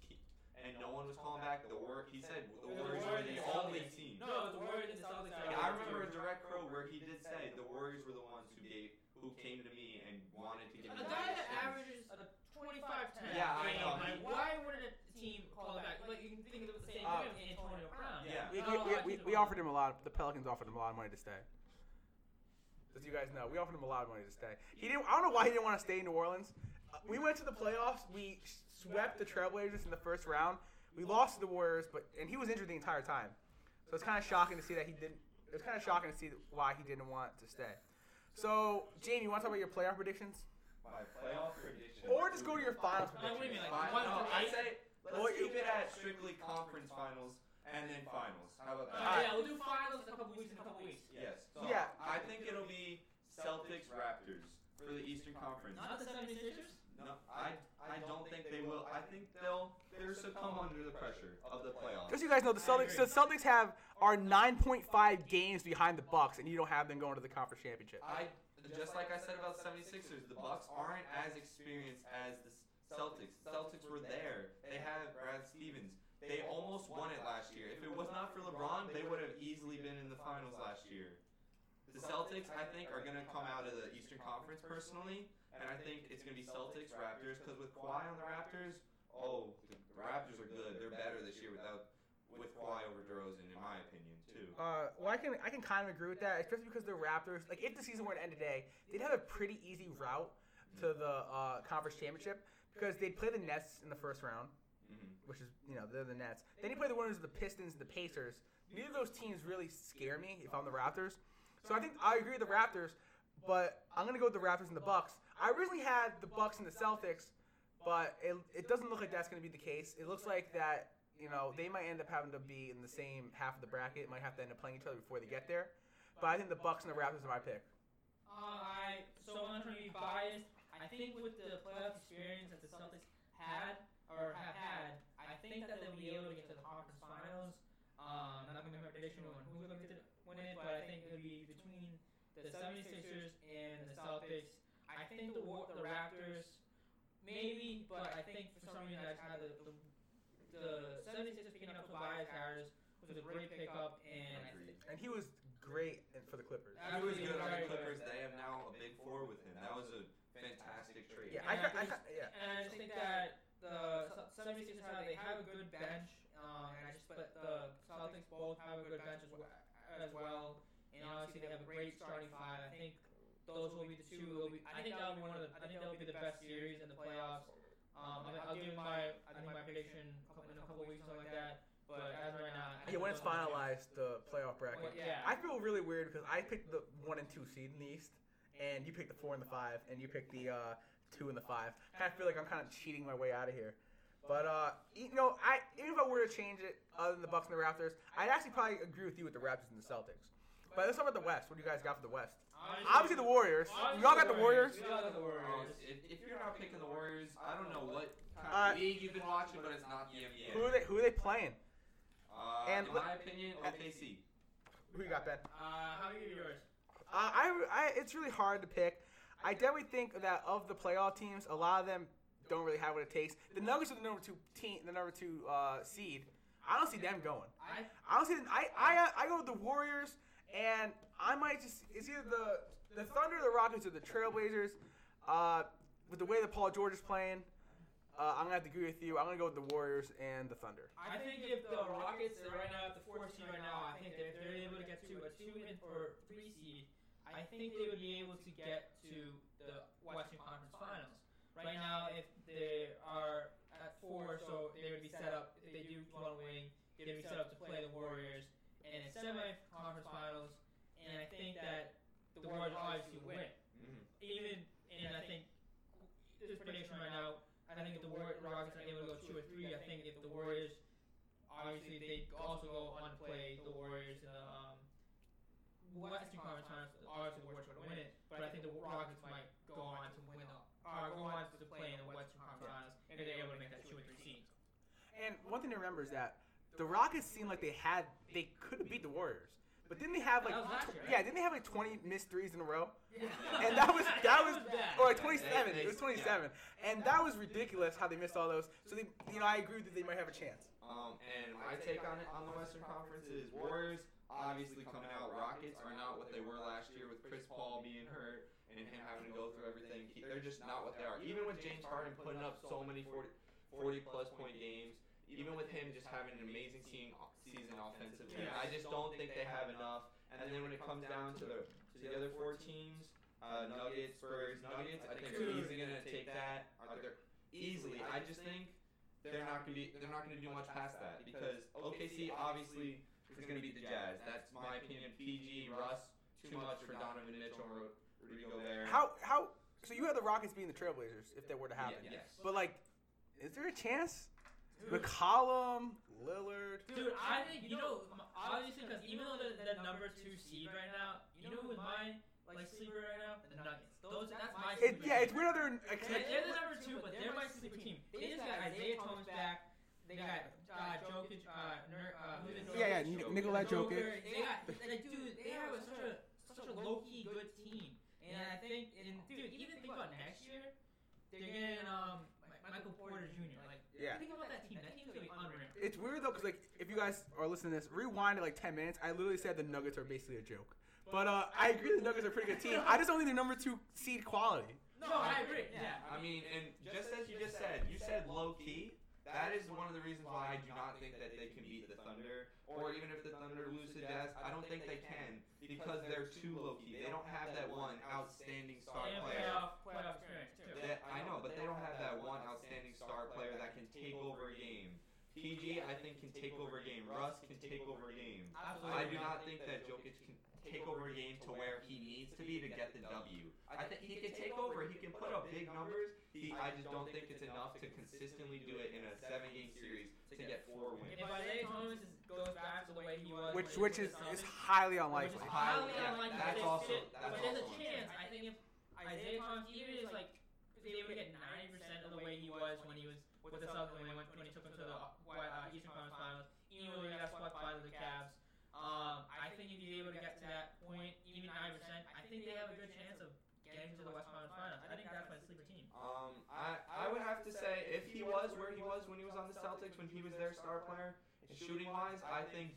and no one was calling back. The war he said the The Warriors were the only team. No, the Warriors and the Celtics. are Yeah, the I remember a direct quote where he did say the Warriors were the ones who gave who came to me and wanted to give A me guy the that averages a 25-10 Yeah, I know. Like, why wouldn't a team call it back? Like you can think of the same Uh, thing with Antonio Brown. Yeah. We, Not we, a lot we, of we, we offered him a lot. The Pelicans offered him a lot of money to stay. As you guys know, we offered him a lot of money to stay. He didn't. I don't know why he didn't want to stay in New Orleans. Uh, we went to the playoffs. We swept the Trailblazers in the first round. We lost to the Warriors, but and he was injured the entire time. So it's kind of shocking to see that he didn't. It was kind of shocking to see why he didn't want to stay. So, Jamey, you want to talk about your playoff predictions, My playoff prediction. or just go to your finals Like, what do you mean, like, Fine, one through I eight? say let's Well, keep it at strictly conference finals and then finals. How about Uh, that? yeah, we'll do finals in a couple weeks. In a couple weeks. Yes. So Yeah. I think it'll be Celtics Raptors for the Eastern Conference. Not the 76ers. No, I I don't think they will. I think they'll they'll succumb under the pressure of the playoffs. Just so you guys know, the Celtics, the. Celtics have are 9.5 games behind the Bucks, and you don't have them going to the conference championship. I just like I said about the 76ers, the Bucks aren't as experienced as the Celtics. Celtics were there. They had Brad Stevens. They almost won it last year. If it was not for LeBron, they would have easily been in the finals last year. The Celtics, I think, are going to come out of the Eastern Conference personally, and I think it's going to be Celtics Raptors because with Kawhi on the Raptors, oh, the Raptors are good. They're better this year without with Kawhi over DeRozan, in my opinion, too. Uh, well, I can I can kind of agree with that, especially because the Raptors, like if the season were to end today, they'd have a pretty easy route to the uh, conference championship because they'd play the Nets in the first round, hmm which is you know they're the Nets. Then you play the winners of the Pistons and the Pacers. Neither of those teams really scare me if I'm the Raptors. So I think I agree with the Raptors, but I'm gonna go with the Raptors and the Bucks. I originally had the Bucks and the Celtics, but it, it doesn't look like that's gonna be the case. It looks like that you know they might end up having to be in the same half of the bracket. Might have to end up playing each other before they get there. But I think the Bucks and the Raptors are my pick. Uh, I so I'm not trying to be biased. I think with the playoff experience that the Celtics had or have had, I think that they'll be able to get to the conference finals. Um, I'm not going to make a prediction on who's going to win it, but I think it'll be between the 76ers and the Celtics. I think the the Raptors maybe, but I think for some reason I just had the the, the 76ers picking up Tobias Harris was a great pickup, and Agreed. And he was great for the Clippers. He was good on the. Clippers. They have now a big four with him. That was a fantastic trade. Yeah, And I, I I, yeah. And I just think that the Ce- 76ers have they have a good bench, um, and I just but the Celtics both have a good bench as well, as well. And obviously they have a great starting five. I think those will be the two. Will be, I think that'll be one of the. I think that'll be the best series in the playoffs. Um, I, I'll give my I think my prediction in a couple weeks something like that. But as of right now, Yeah, when it's those are the two. finalized, the playoff bracket. Well, yeah. I feel really weird because I picked the one and two seed in the East, and you picked the four and the five, and you picked the uh, two and the five. I Kind of feel like I'm kind of cheating my way out of here. But uh, you know, I even if I were to change it, other than the Bucks and the Raptors, I'd actually probably agree with you with the Raptors and the Celtics. But let's talk about the West. What do you guys got for the West? Obviously the Warriors. You all got the Warriors. We all got the Warriors. if, if you're not picking the Warriors, I don't know what kind Uh, of league you've been watching, but it's not the NBA. Who are they? Who are they playing? Uh, And in let- my opinion, OKC. Who you got, Ben? Uh, how do you give yours? Uh, I, I, it's really hard to pick. I definitely think that of the playoff teams, a lot of them don't really have what it takes. The Nuggets are the number two team, the number two uh, seed. I don't see them going. I I don't see. Them, I, I, I go with the Warriors, and I might just. It's either the the Thunder, the Rockets, or the Trailblazers. Uh, with the way that Paul George is playing, uh, I'm gonna have to agree with you. I'm gonna go with the Warriors and the Thunder. I think if the Rockets are right now at the four seed right now, I think that if they're able to get to a two or three seed, I think they would be able to get to the Western Conference Finals. Right now, if they are at four, so they would be set up. If they do want to win, they'd be set up to play the Warriors in a semi-conference finals. And I think that the Warriors obviously will win. Mhm. Even and I think this prediction right now, I think if the War- Rockets are able to go two or three, I think if the Warriors, obviously they also go on to play the Warriors in the um, Western Conference Finals. Obviously, the Warriors would win it, but I think the Rockets might go on to win the, or go on to play in the Western Conference Finals if they're able to make that two or three seeds. And one thing to remember is that the Rockets seemed like they had they could have beat the Warriors, but didn't they have like That was last tw- yeah right? didn't they have like 20 missed threes in a row? Yeah. And that was that was or like 27. It was 27, and that was ridiculous how they missed all those. So they you know I agree that they might have a chance. Um, and my take on it on the Western Conference is Warriors obviously coming out. Rockets are not what they were last year with Chris Paul being hurt and him having to go through everything. He- They're just not what they are. Even with James Harden putting up so many 40, 40 plus point games, even with him just having an amazing team season offensively, Yeah. I just don't think they have enough. And then when it comes down to the to the other four teams, uh, Nuggets, Spurs, Nuggets, I think they're easily gonna take that. Are they easily? I just think they're not gonna be they're not gonna do much past that because OKC obviously is gonna beat the Jazz. That's my opinion. PG, Russ, too much for Donovan Mitchell, Ro- Rudy Gobert. How how so you had the Rockets being the Trailblazers if that were to happen. Yeah, yes. But like, is there a chance? Dude, McCollum, Lillard. Dude, I think you know m- obviously because even though they're the number two seed right now, you know who's my like sleeper right now? The Nuggets. Those that's my It, yeah, it's weird. They're like, They're, they're the number two, but they're my sleeper team. They just got Isaiah Thomas back. They got uh, Jokic. Uh, Ner- uh, who's yeah, yeah, Jokic. N- Nikolai Jokic. They got like, dude. They have a, such a such a low key good team, and I think, and dude, even think about next year, they're getting um Mi- Michael Porter Jr. Like, Yeah. think about that team. That team's gonna be unreal. It's weird though, cause like if you guys are listening to this, rewind it like 10 minutes. I literally said the Nuggets are basically a joke. But uh, I agree the Nuggets are a pretty good team. I just don't think they're number two seed quality. No, I agree. Yeah. I mean, and just as you just said, you said low key. That is one of the reasons why I do not think that they can beat the Thunder, or even if the Thunder lose to Jazz, I don't think they can because they're too low key. They don't have that one outstanding star player. playoff playoff experience too. That, I know, but they don't have that one outstanding star player that can take over a game PG, I think, can take over a game. Russ can take over a game. I do not think that Jokic can take over a game to where he needs to be to get the W. I think he can take over. He can put up big numbers. He, I just don't think it's enough to consistently do it in a seven-game series to get four wins. If Isaiah Thomas goes back to the way he was, Which which is is with the Celtics, highly which unlikely. is highly Yeah, unlikely. that's but also- there's- that's but there's a also chance. I think if Isaiah Thomas even is like was able to get 90% of the way he was when he was with the Celtics when he went when he took them to the uh, Eastern Conference Finals, even though he got swept by the Cavs. Um, I think if he's able to get to that point, even 90%, I think they have a good chance of getting to the West Conference Finals. I think that's my sleeper team. Um, I, I would have to say if he was where he was when he was on the Celtics, when he was their star player, shooting wise, I think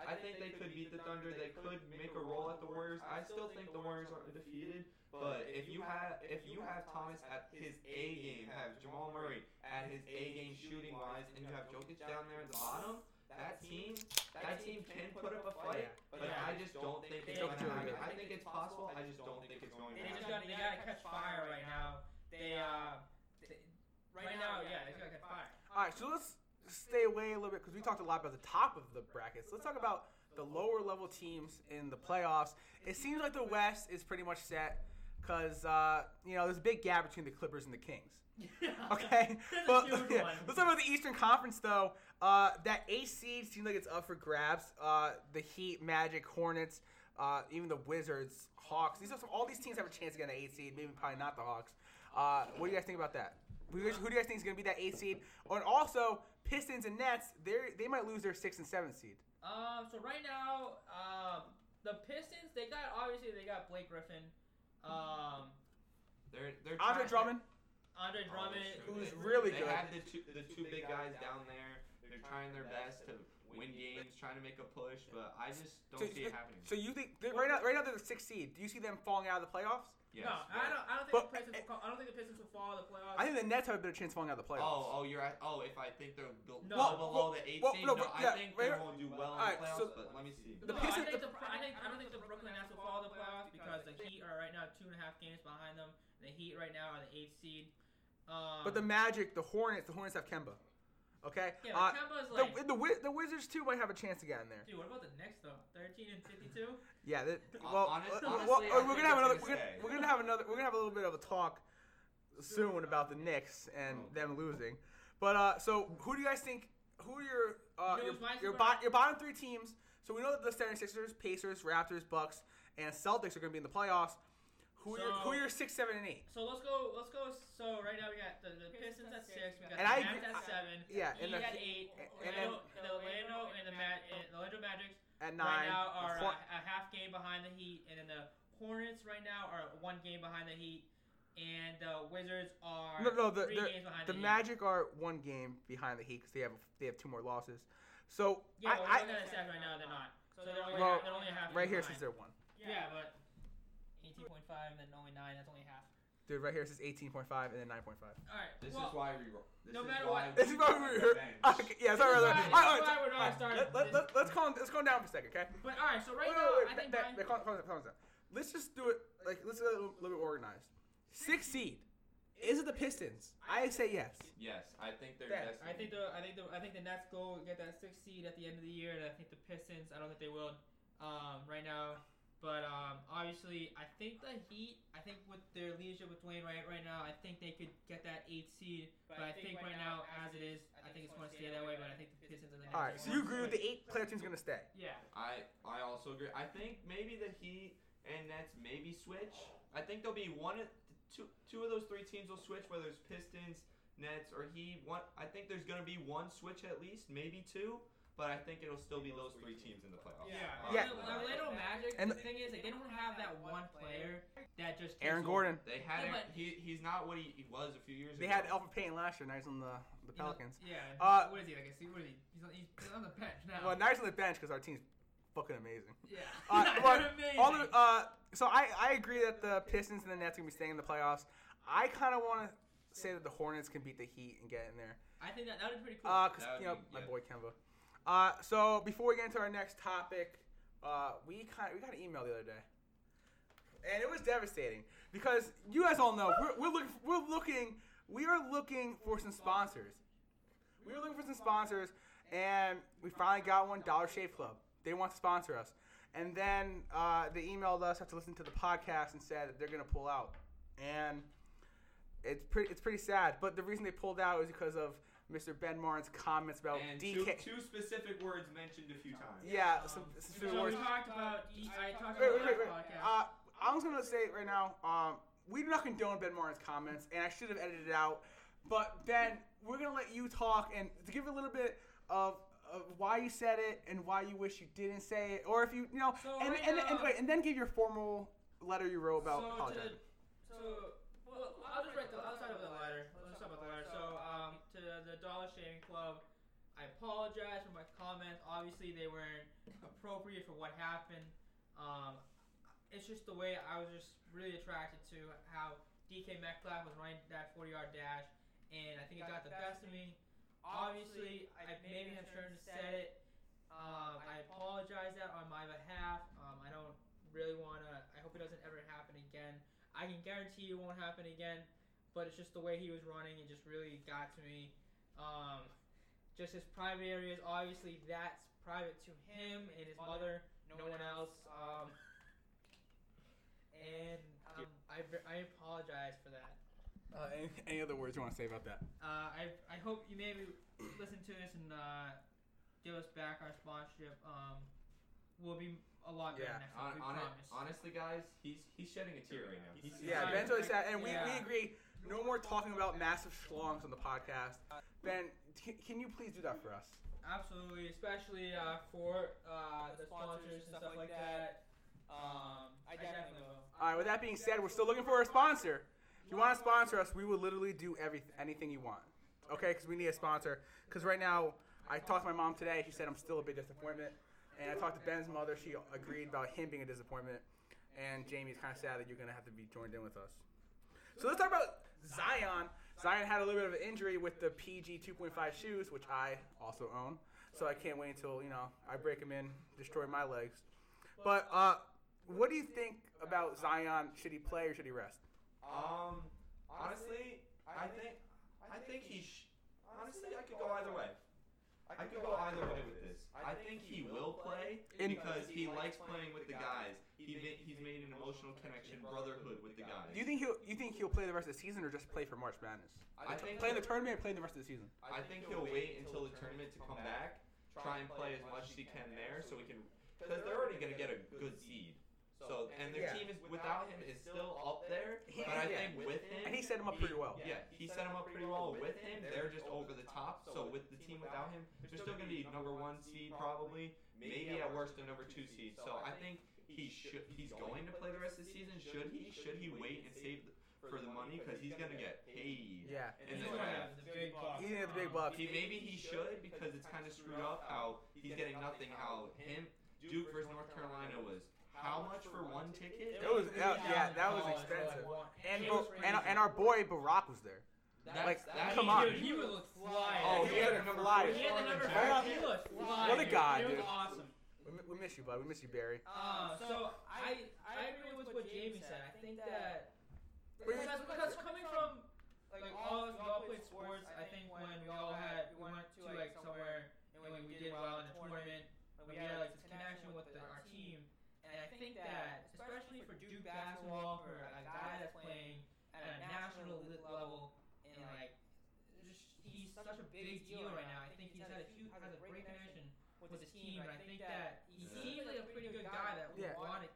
I think they could beat the Thunder. They could make a roll at the Warriors. I still think the Warriors are undefeated. But if you have if you have Thomas at his A game, have Jamal Murray at his A game shooting wise, and you have Jokic down there at the bottom, that team that team can put up a fight. But I just don't think it's Jokic's gonna really happen. good. I think it's possible. I just don't think it's going to They just happen. got they gotta catch fire right now. They uh, they, right now, yeah, they just gotta catch fire. All right, so let's stay away a little bit because we talked a lot about the top of the brackets. Let's talk about the lower level teams in the playoffs. It seems like the West is pretty much set because uh, you know there's a big gap between the Clippers and the Kings. Okay, That's but a huge yeah, one. let's talk about the Eastern Conference though. Uh, that eight seed seems like it's up for grabs. Uh, the Heat, Magic, Hornets, uh, even the Wizards, Hawks. These are some, all these teams have a chance to get an eight seed. Maybe probably not the Hawks. Uh, what do you guys think about that? Who, do you guys- who do you guys think is going to be that eight seed? And also Pistons and Nets. They they might lose their six and seven seed. Um, so right now, um, the Pistons they got obviously they got Blake Griffin, um, They're they're Andre trying- Drummond. Andre Oh, Drummond, that's true. Who's They- really they good. have the two the two big guys down there. They're trying their best to win games, trying to make a push, but I just don't So- see it happening. So you think they're- right now right now they're the sixth seed? Do you see them falling out of the playoffs? Yes. No, I don't. I don't think But- the Pistons. Will, I don't think the Pistons will fall in the playoffs. I think the Nets have a better chance of falling out of the playoffs. Oh, oh, you're at. Oh, if I think they're be- No. well, below Well, the eight well, seed, no, no, but I yeah, think right- they won't do well in the playoffs. so- but let me see. The no, Pistons- I think the, I think I don't think the Brooklyn Nets will fall in the playoffs because the Heat are right now two and a half games behind them. The Heat right now are the eighth seed. Um, But the Magic, the Hornets, the Hornets have Kemba. Okay. yeah, Uh, Kemba's the, like. the Wiz- the Wizards too might have a chance to get in there. Dude, what about the Knicks though? Thirteen and fifty-two. Yeah. That, well, honest- uh, honestly, well, I uh, we're gonna have another. gonna We're gonna, we're gonna have another. We're gonna have a little bit of a talk soon about the Knicks and Oh. them losing. But uh, so who do you guys think? Who are your uh, You know your, who's your, bo- your bottom three teams? So we know that the 76ers, Pacers, Raptors, Bucks, and Celtics are gonna be in the playoffs. Who are your, who are your six, seven, and eight? So let's go. Let's go. So right now we got the, the Pistons at six. We got And the I Mavs agree- at seven. Yeah, and Heat the at eight. and then- the Orlando and the Mag, and the Orlando Magic at right nine. now are a, a half game behind the Heat, and then the Hornets right now are one game behind the Heat, and the Wizards are No, no, the- three the- games behind The the, Heat. Magic are one game behind the Heat because they have they have two more losses. So Yeah, but I, we're looking at the stats right now. They're not. So they're only, Well, half, they're only a half. I right here behind. says they're one. Yeah, but eighteen point five, and then only nine. That's only half. Dude, right here it says 18.5 and then 9.5. All right. This well, is why we. ro- This no is matter why what- This is why we were. Okay, yeah, sorry. This All is right, why- all right, this is why we're not all right. starting Let, let, this. let, let's calm. Let's calm down for a second, okay? But all right. So right Wait, now, wait, wait, I think back- Brian- back- calm- calm down, calm down. Let's just do it like let's get a little, little bit organized. Six seed. Is it the Pistons? I say yes. Yes, I think they're. Yes, destined. I think the I think the I think the Nets go get that sixth seed at the end of the year, and I think the Pistons. I don't think they will um, right now, but um, obviously I think the Heat. I think with their leadership with Dwayne Wright right now, I think they could get that eight seed. But I think right now, as it is, I think it's going to stay that way. But I think the Pistons and the Nets. All right. are So you agree with the eight player team's gonna stay? Yeah. I I also agree. I think maybe the Heat and Nets maybe switch. I think there'll be one, two, two of those three teams will switch. Whether it's Pistons, Nets, or Heat. One, I think there's gonna be one switch at least, maybe two. But I think it'll still be those three teams in the playoffs. Yeah. Yeah. The Orlando Magic. And the thing is, like, they don't have that one player that just. takes Aaron over. Gordon. They had Yeah, him. He, he's not what he, he was a few years They ago. They had Elfrid Payton last year. Now he's on the the You know, Pelicans. Yeah. Uh, what is he? Like, see, what is he? He's on, he's, he's on the bench now. Well, now he's on the bench because our team's fucking amazing. yeah. Uh, but amazing. All the, uh, so I, I agree that the Pistons and the Nets are gonna be staying in the playoffs. I kind of want to say that the Hornets can beat the Heat and get in there. I think that that would be pretty cool. Uh, cause That you know be- my yeah. boy Kemba. Uh, so before we get into our next topic, uh, we kind we got an email the other day, and it was devastating because you guys all know we're, we're looking we're looking we are looking for some sponsors. we were looking for some sponsors, and we finally got one. Dollar Shave Club. They want to sponsor us, and then uh, they emailed us after listening to the podcast and said that they're gonna pull out, and it's pretty it's pretty sad. But the reason they pulled out is because of Mr. Ben Martin's comments about And two, DK. two specific words mentioned a few times. Yeah, Um, some, some so words. we talked about. D- I talked Wait, about wait, wait, last wait. podcast. Uh, I'm just gonna say it right now. Um, we do not condone Ben Martin's comments, and I should have edited it out. But Ben, we're gonna let you talk and to give a little bit of, of why you said it and why you wish you didn't say it, or if you, you know, So and, right and, and, now- wait, and then give your formal letter you wrote about so apologizing. To, so, well, I'll just write the outside of the letter. Let's talk about the letter. So, um, to the Dollar Shaving Club, I apologize for my comments. Obviously, they weren't appropriate for what happened. Um, it's just the way I was just really attracted to how DK Metcalf was running that 40-yard dash, and I think it got the best of me. Obviously, I maybe have shouldn't have it. Um, I apologize that on my behalf. Um, I don't really want to. I hope it doesn't ever happen again. I can guarantee it won't happen again. But it's just the way he was running. It just really got to me. Um, just his private areas. Obviously, that's private to him and his mother. No one else. Um, and um, I, I apologize for that. Uh, any, any other words you want to say about that? Uh, I, I hope you maybe listen to this and uh, give us back our sponsorship. Um, we'll be a lot better Yeah. next Hon- week. We hon- promise. honestly, guys, he's he's shedding a tear right now. He's, Yeah, Sorry. Ben's really sad, and we, we agree. No more talking about massive schlongs on the podcast. Ben, can, can you please do that for us? Absolutely, especially uh, for uh, the sponsors and stuff like that. Um, I definitely will. All right. With that being said, we're still looking for a sponsor. If you want to sponsor us, we will literally do everything, anything you want. Okay? Because we need a sponsor. Because right now, I talked to my mom today. She said I'm still a big disappointment. And I talked to Ben's mother. She agreed about him being a disappointment. And Jamey's kind of sad that you're gonna have to be joined in with us. So let's talk about Zion. Zion had a little bit of an injury with the PG 2.5 shoes, which I also own. So I can't wait until you know I break them in, destroy my legs. But uh, what do you think about Zion? Should he play or should he rest? Um, honestly, I think I think he. Sh- honestly, I could go either way. I could go either way with this. I think he will play because he likes playing with the guys. He ma- he's made an emotional connection, brotherhood with the guys. Do you think he'll you think he'll play the rest of the season or just play for March Madness? I think Play in the tournament or play the rest of the season? I think he'll wait until the tournament to come back, try and play as much as he can there, so we can, because they're already gonna get a good seed. So and their Yeah. team is without him is still up there, but I think with him, And he set him up pretty well. Yeah, he set him up pretty well. With him, they're just over the top. So with the team without him, they're still gonna be number one seed probably, maybe at worst a number two seed. So I think he should. He's going to play the rest of the season. Should he? Should he wait and save the, for the money because he's gonna get paid? Yeah. In He's the gonna have the big bucks. He's gonna have the big uh, bucks. He maybe he should because it's kind of screwed up how he's getting nothing. How him Duke versus North Carolina was how much for one ticket? It was yeah, yeah that was expensive. And and and our boy Barack was there. That's, Like, that's come on. Dude, he would look fly. Oh, he had a number five. He had the number five. He looked fly. What a dude. guy, He was dude. awesome. We, we miss you, bud. We miss you, Barry. Uh, so I I agree with what Jamey said. I think that Wait, because, because coming from like all of us, we all played sports. I think when we all had we went to like somewhere and when we did well in the tournament, when we had like this connection with the, our team, and I think that especially for Duke basketball, for a guy that's playing at a national level, and like just he's such a big deal right now. I think he's had a huge has a great connection with his team, and I think that he Yeah. seems like a pretty good guy that would Yeah. want it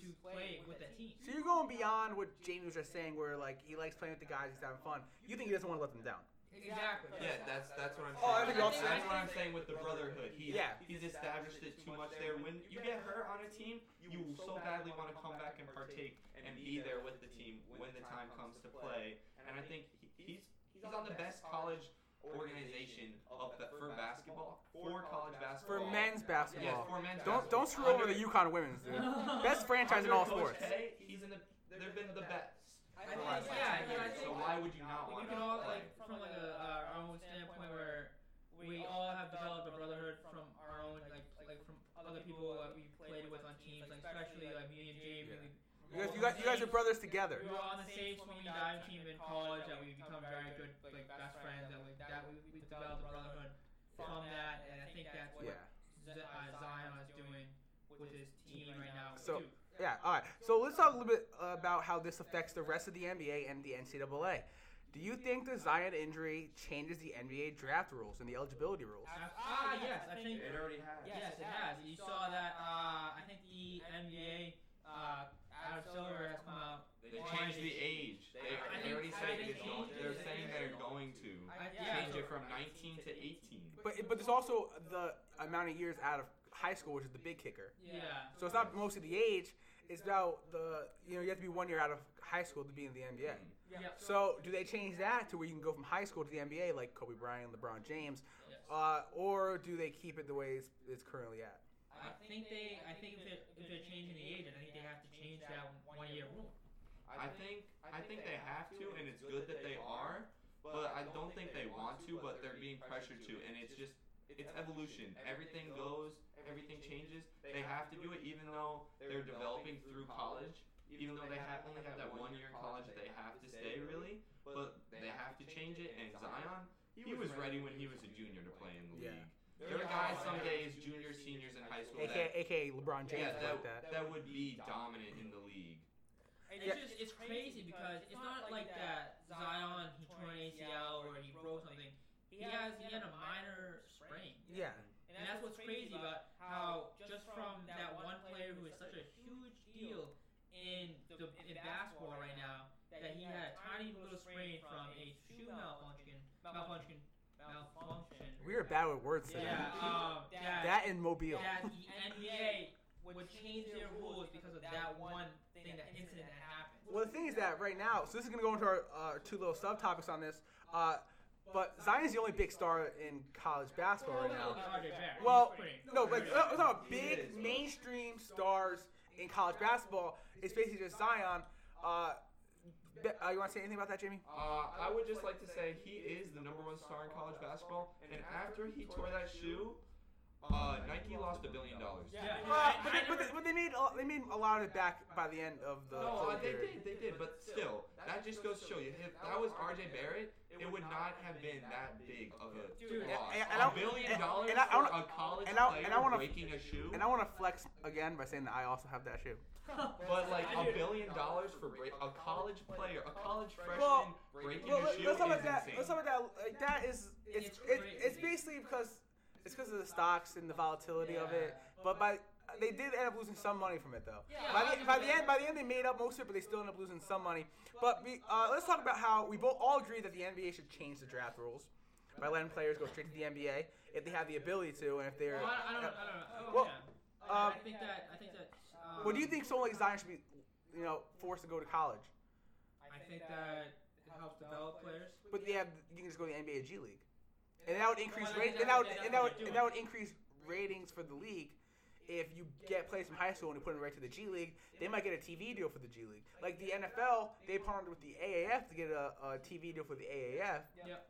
to play with that team. So you're going beyond what Jamey was just saying, where like he likes playing with the guys, he's having fun. You think he doesn't want to let them down? Exactly. Yeah, that's that's what I'm saying. Oh, I think that's, also- that's what I'm saying with the brotherhood. He, Yeah. he's established it too much there. When you get hurt on a team, you so badly want to come back and partake and be there with the team when the time comes to play. And I think he's he's on the best college organization of the, for basketball, for college basketball, For basketball. men's Yes, basketball. for men's Don't basketball. don't screw over the UConn women's, dude. Best franchise in all under Coach sports. K, he's in the. They've been the best. I think, yeah, yeah, I think So why would you not we can all like from like a, uh, our own standpoint where we all have developed a brotherhood from our own like like from other people that we played with on teams, like especially like me and Jamey, Yeah. You guys, you guys, you guys are brothers together. We were on the same swimming diving team in college, and we become very good, like best friends, and like that we, we developed a brotherhood from that, and I think that's what Yeah. Z- uh, Zion is doing with his team right now. So- too. Yeah. All right. So let's talk a little bit about how this affects the rest of the NBA and the NCAA. Do you think the Zion injury changes the NBA draft rules and the eligibility rules? Ah, yes, I think It already has. Yes, it has. You saw that. Uh, I think the NBA, uh, Adam Silver has come out. They changed the age. They, I they think- already I said think it's going, age they're is- saying they're going to change it from 19 to 18. But but there's also the amount of years out of high school, which is the big kicker. Yeah. So it's not mostly the age; it's about the you know you have to be one year out of high school to be in the NBA. Mm. Yeah. So do they change that to where you can go from high school to the NBA like Kobe Bryant, LeBron James, Yes. uh, or do they keep it the way it's, it's currently at? I think they. I think if they're, if they're changing the age, I think they have to change that one year rule. I think I think they have to, and it's good that they are. But I don't think they want to, but they're being pressured to, and it's just it's evolution. Everything goes, everything changes. They have to do it, even though they're developing through college. Even though they have only have that one year in college, they have to stay really. But they have to change it. And Zion, he was ready when he was a junior to play in the league. There are guys some days, juniors, seniors in high school, AKA, that, AKA LeBron James yeah, like that, that. that would be dominant in the league. And Yeah. it's just it's crazy because it's not like that Zion he tore an ACL or he broke something. He has he had a minor sprain. Yeah. And that's what's crazy about how just from that one player who is such a huge deal in the in basketball right now that he had a tiny little sprain from a shoe malfunction malfunction malfunction. We are bad with words today. Yeah, um, that, That and Mobile. that the NBA would change their rules because of that one thing, that incident that happened. Well, the thing is that right now, so this is going to go into our uh, two little subtopics on this. Uh, but Zion's the only big star in college basketball right now. Well, he's pretty- No, like uh, it's not He big mainstream stars in college basketball. It's basically just Zion. Uh, be- uh, you want to say anything about that, Jamey? Uh, I would just like to say he is the number one star in college basketball, and after he tore that shoe, uh, Nike lost a billion dollars. Yeah. Uh, but, they, but, they, but they made a, they made a lot of it back by the end of the. No, uh, they period. did, they did, but still, that just goes to show you, if that was R.J. Barrett, it would not have been that big of a Dude, loss. and- and I- a billion and- dollars and I- I for wanna- a college and I- player and I wanna- breaking a shoe, And I want to flex again by saying that I also have that shoe. but like a billion dollars for break, a college player, a college freshman Well, breaking Well, a let- shoe let's talk is about that. insane. Let's talk about that. Like that is it's It's it's, it's basically because it's because of the stocks and the volatility of it. But by they did end up losing some money from it though. Yeah, by the by the end by the end they made up most of it, but they still end up losing some money. But we, uh, let's talk about how we both all agree that the NBA should change the draft rules by letting players go straight to the NBA if they have the ability to, and if they're. Well, I, don't, I don't know. Well, yeah. um, I think that I think that. Um, What do you think someone like Zion should be, you know, forced to go to college? I think that it helps develop players. But have you can just go to the NBA G League, and that would increase Well, rate, and that would and that would and that would increase ratings for the league. If you get players from high school and you put them right to the G League, they might get a TV deal for the G League. Like the NFL, they partnered with the AAF to get a, a TV deal for the AAF. Yep.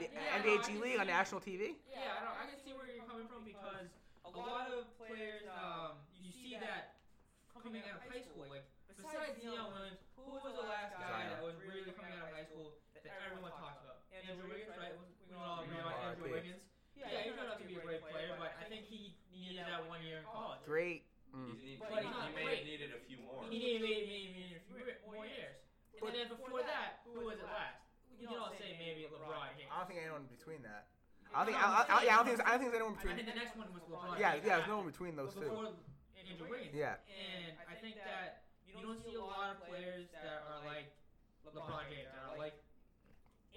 The yeah, NBA no, I G can League on national TV. Yeah, I, don't, I can see where you're coming from because a lot of players, um, you see that coming out of high school. Like besides Deion Williams, who was the last guy that was really coming out of high school that everyone talks about? Andrew Wiggins, right? We all agree on Andrew RIP. Wiggins. Yeah, he turned out to be a great player, but I think he needed that one year in college. Great. Mm. He's need, But he, he's not he may great. have needed a few more. He needed maybe, maybe, maybe a few more years. And then before that, who was it last? You can all say maybe LeBron James. I don't think anyone between that. I think. I, I, yeah, I don't think. I don't think there's anyone I between. think the next one was LeBron. Yeah, yeah. There's no one between those But two. before Andrew Wiggins. Yeah. And I think that you don't see a lot of players that are like LeBron James, that are like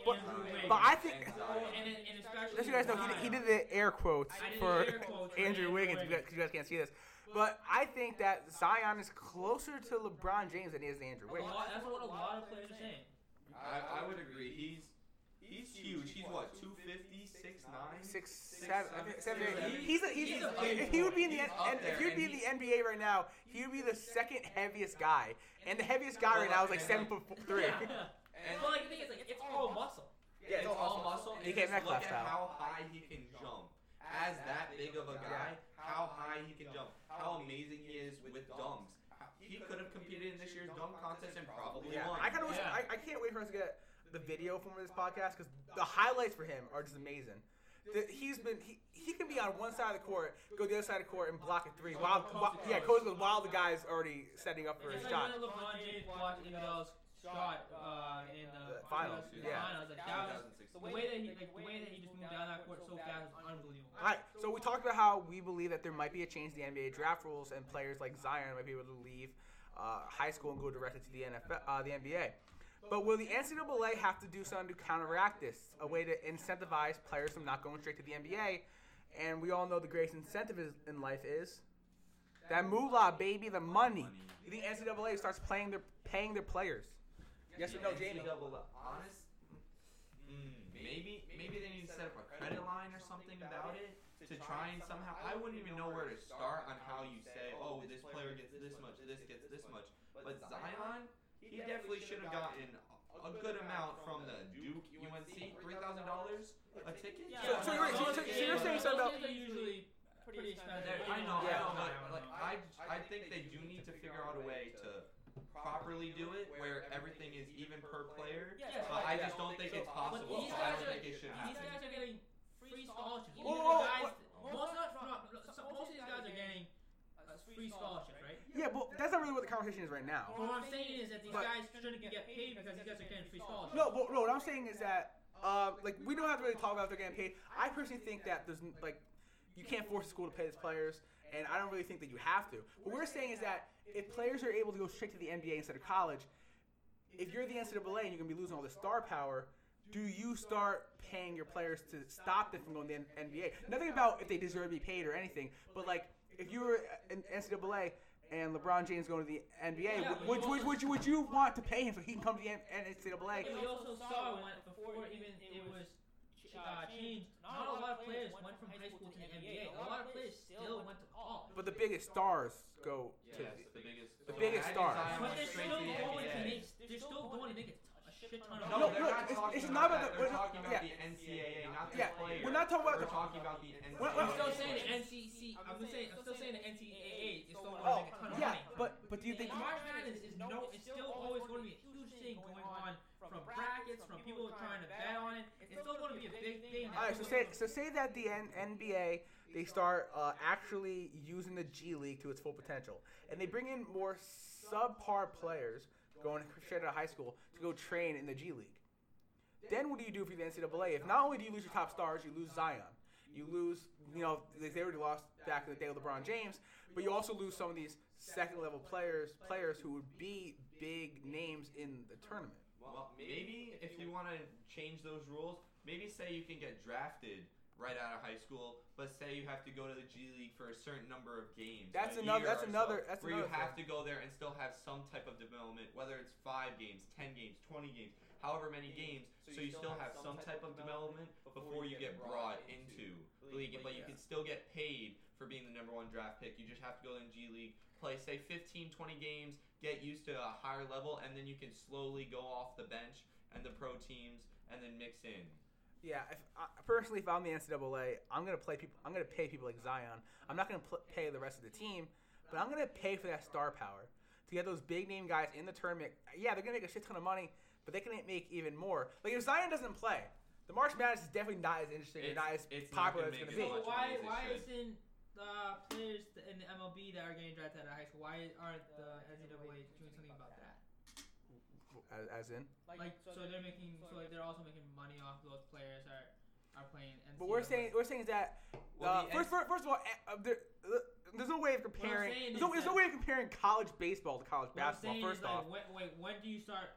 But- Andrew Wiggins. But I think. And and, and and especially Just so you guys know, he, he did the air quotes I did the for air quotes Andrew Andrew Wiggins Wiggins. because you guys can't see this. But I think that Zion is closer to LeBron James than he is to Andrew Wiggins. lot, that's what a lot of players are saying. I, I would agree. He's he's huge. He's what 250, 6'9"? Six, Six, seven, I think seven, seven, eight. eight. He's a, he's, He's a, a big if he would be in the boy. N- He's and up if he would be in and the NBA right now, he would be the second heaviest guy, and the heaviest guy right now is like seven foot three. Yeah. And Well, like the thing is, like it's all muscle. Yeah, it's it's all muscle. And DK just look Metcalf at style. how high he can jump. As that big of a guy, how high he can jump. How amazing he is with dunks. He he could have competed in this year's dunk contest and probably Yeah, won. I kind of wish. Yeah. I, I can't wait for us to get the video from this podcast because the highlights for him are just amazing. The, he's been he, he can be on one side of the court, go to the other side of the court, and block a three. While, while yeah, coast goes while the guy's already setting up for his shot. when LeBron James blocked Iguodala's shot uh, in the, The finals, the yeah. finals. Like, that was, the way that he like the way that he just moved down that court so fast was unbelievable. All right, so we talked about how we believe that there might be a change to the NBA draft rules, and players like Zion might be able to leave uh, high school and go directly to the NFL, uh, the NBA. But will the NCAA have to do something to counteract this? A way to incentivize players from not going straight to the NBA? And we all know the greatest incentive is, in life is that moolah, baby, the money. The NCAA starts playing their paying their players. Yes or no, Jamey? Honest, mm, maybe maybe they need to set up a credit line or something about it to try and somehow. I wouldn't even know where to start on how you say, oh, this player gets this much, this gets this much. But Zion, he definitely should have gotten a good amount from the Duke UNC, three thousand dollars a ticket. So- so you're- so- so- so you're saying something about- Those games are usually pretty expensive. I know, Yeah. I know, but like I, I think they do need to figure out a way to properly do it where everything is even per player. Yes, But I just don't think it's possible. these so I guys don't are think it should these guys are getting free scholarships. Even the guys, most not, not, so most of these guys are getting uh, free scholarships, right? Yeah, but that's not really what the conversation is right now. But what I'm saying is that these But- guys shouldn't get paid because these guys are getting free scholarships. No, but no, what I'm saying is that, uh, like, we don't have to really talk about if they're getting paid. I personally think that there's, like, you can't force a school to pay its players, and I don't really think that you have to. What we're saying is that if players are able to go straight to the NBA instead of college, if you're the NCAA and you're going to be losing all this star power, do you start paying your players to stop them from going to the NBA? Nothing about if they deserve to be paid or anything, but, like, if you were an NCAA and LeBron James going to the NBA, Yeah, would, but you would, also- would, you, would you want to pay him so he can come to the N- NCAA? And we also saw when before even it was uh, changed, not a lot of players went from high school to the NBA. A lot of players still went to college. But the biggest stars go to Yes, the, the biggest, the biggest stars. But they're still going to make. They're still going to make a, t- a shit ton of No, No, they're no, not it's- talking it's about not about that. the- They're we're- talking about yeah. the NCAA, not the Yeah, players. we're not talking about We're the- talking about the We're- NCAA. we're- I'm still saying the NCC. I'm still saying. I'm still saying the NCAA is still going to Oh, make a ton of yeah, money. but but do you think? The March Madness is no. It's still always going to be a huge thing going on from brackets, from people trying to bet on it. It's still going to be a big thing. All right, so say so say that the NBA they start uh, actually using the G League to its full potential, and they bring in more subpar players going straight out of high school to go train in the G League. Then what do you do for the NCAA? If not only do you lose your top stars, you lose Zion. You lose, you know, they already lost back in the day with LeBron James, but you also lose some of these second level players, players who would be big names in the tournament. Well, maybe if you want to change those rules, maybe say you can get drafted right out of high school, but say you have to go to the G League for a certain number of games. That's a another- that's or so, another- that's where you have thing. to go there and still have some type of development, whether it's five games, ten games, twenty games, however many games. So you still have some type of development before you get brought into the league, but you can still get paid for being the number one draft pick. You just have to go in G League, play say 15, 20 games, get used to a higher level, and then you can slowly go off the bench and the pro teams, and then mix in. Yeah, if, I personally, if I'm the NCAA, I'm gonna play people. I'm gonna pay people like Zion. I'm not gonna pl- pay the rest of the team, but I'm gonna pay for that star power to get those big name guys in the tournament. Yeah, they're gonna make a shit ton of money, but they can make even more. Like if Zion doesn't play, the March Madness is definitely not as interesting or not as it's popular as it's gonna be. much So why money as it why isn't the players in the MLB that are getting drafted out of high school why aren't the NCAA doing something about that? As, as in, Like so they're making so like they're also making money off those players are are playing. NCAA. but we're saying we're saying that Well, uh, the first, first, first of all, uh, there, uh, there's no way of comparing. There's no, there's no way of comparing college baseball to college What I'm basketball. saying First is like, off, when, wait, when do you start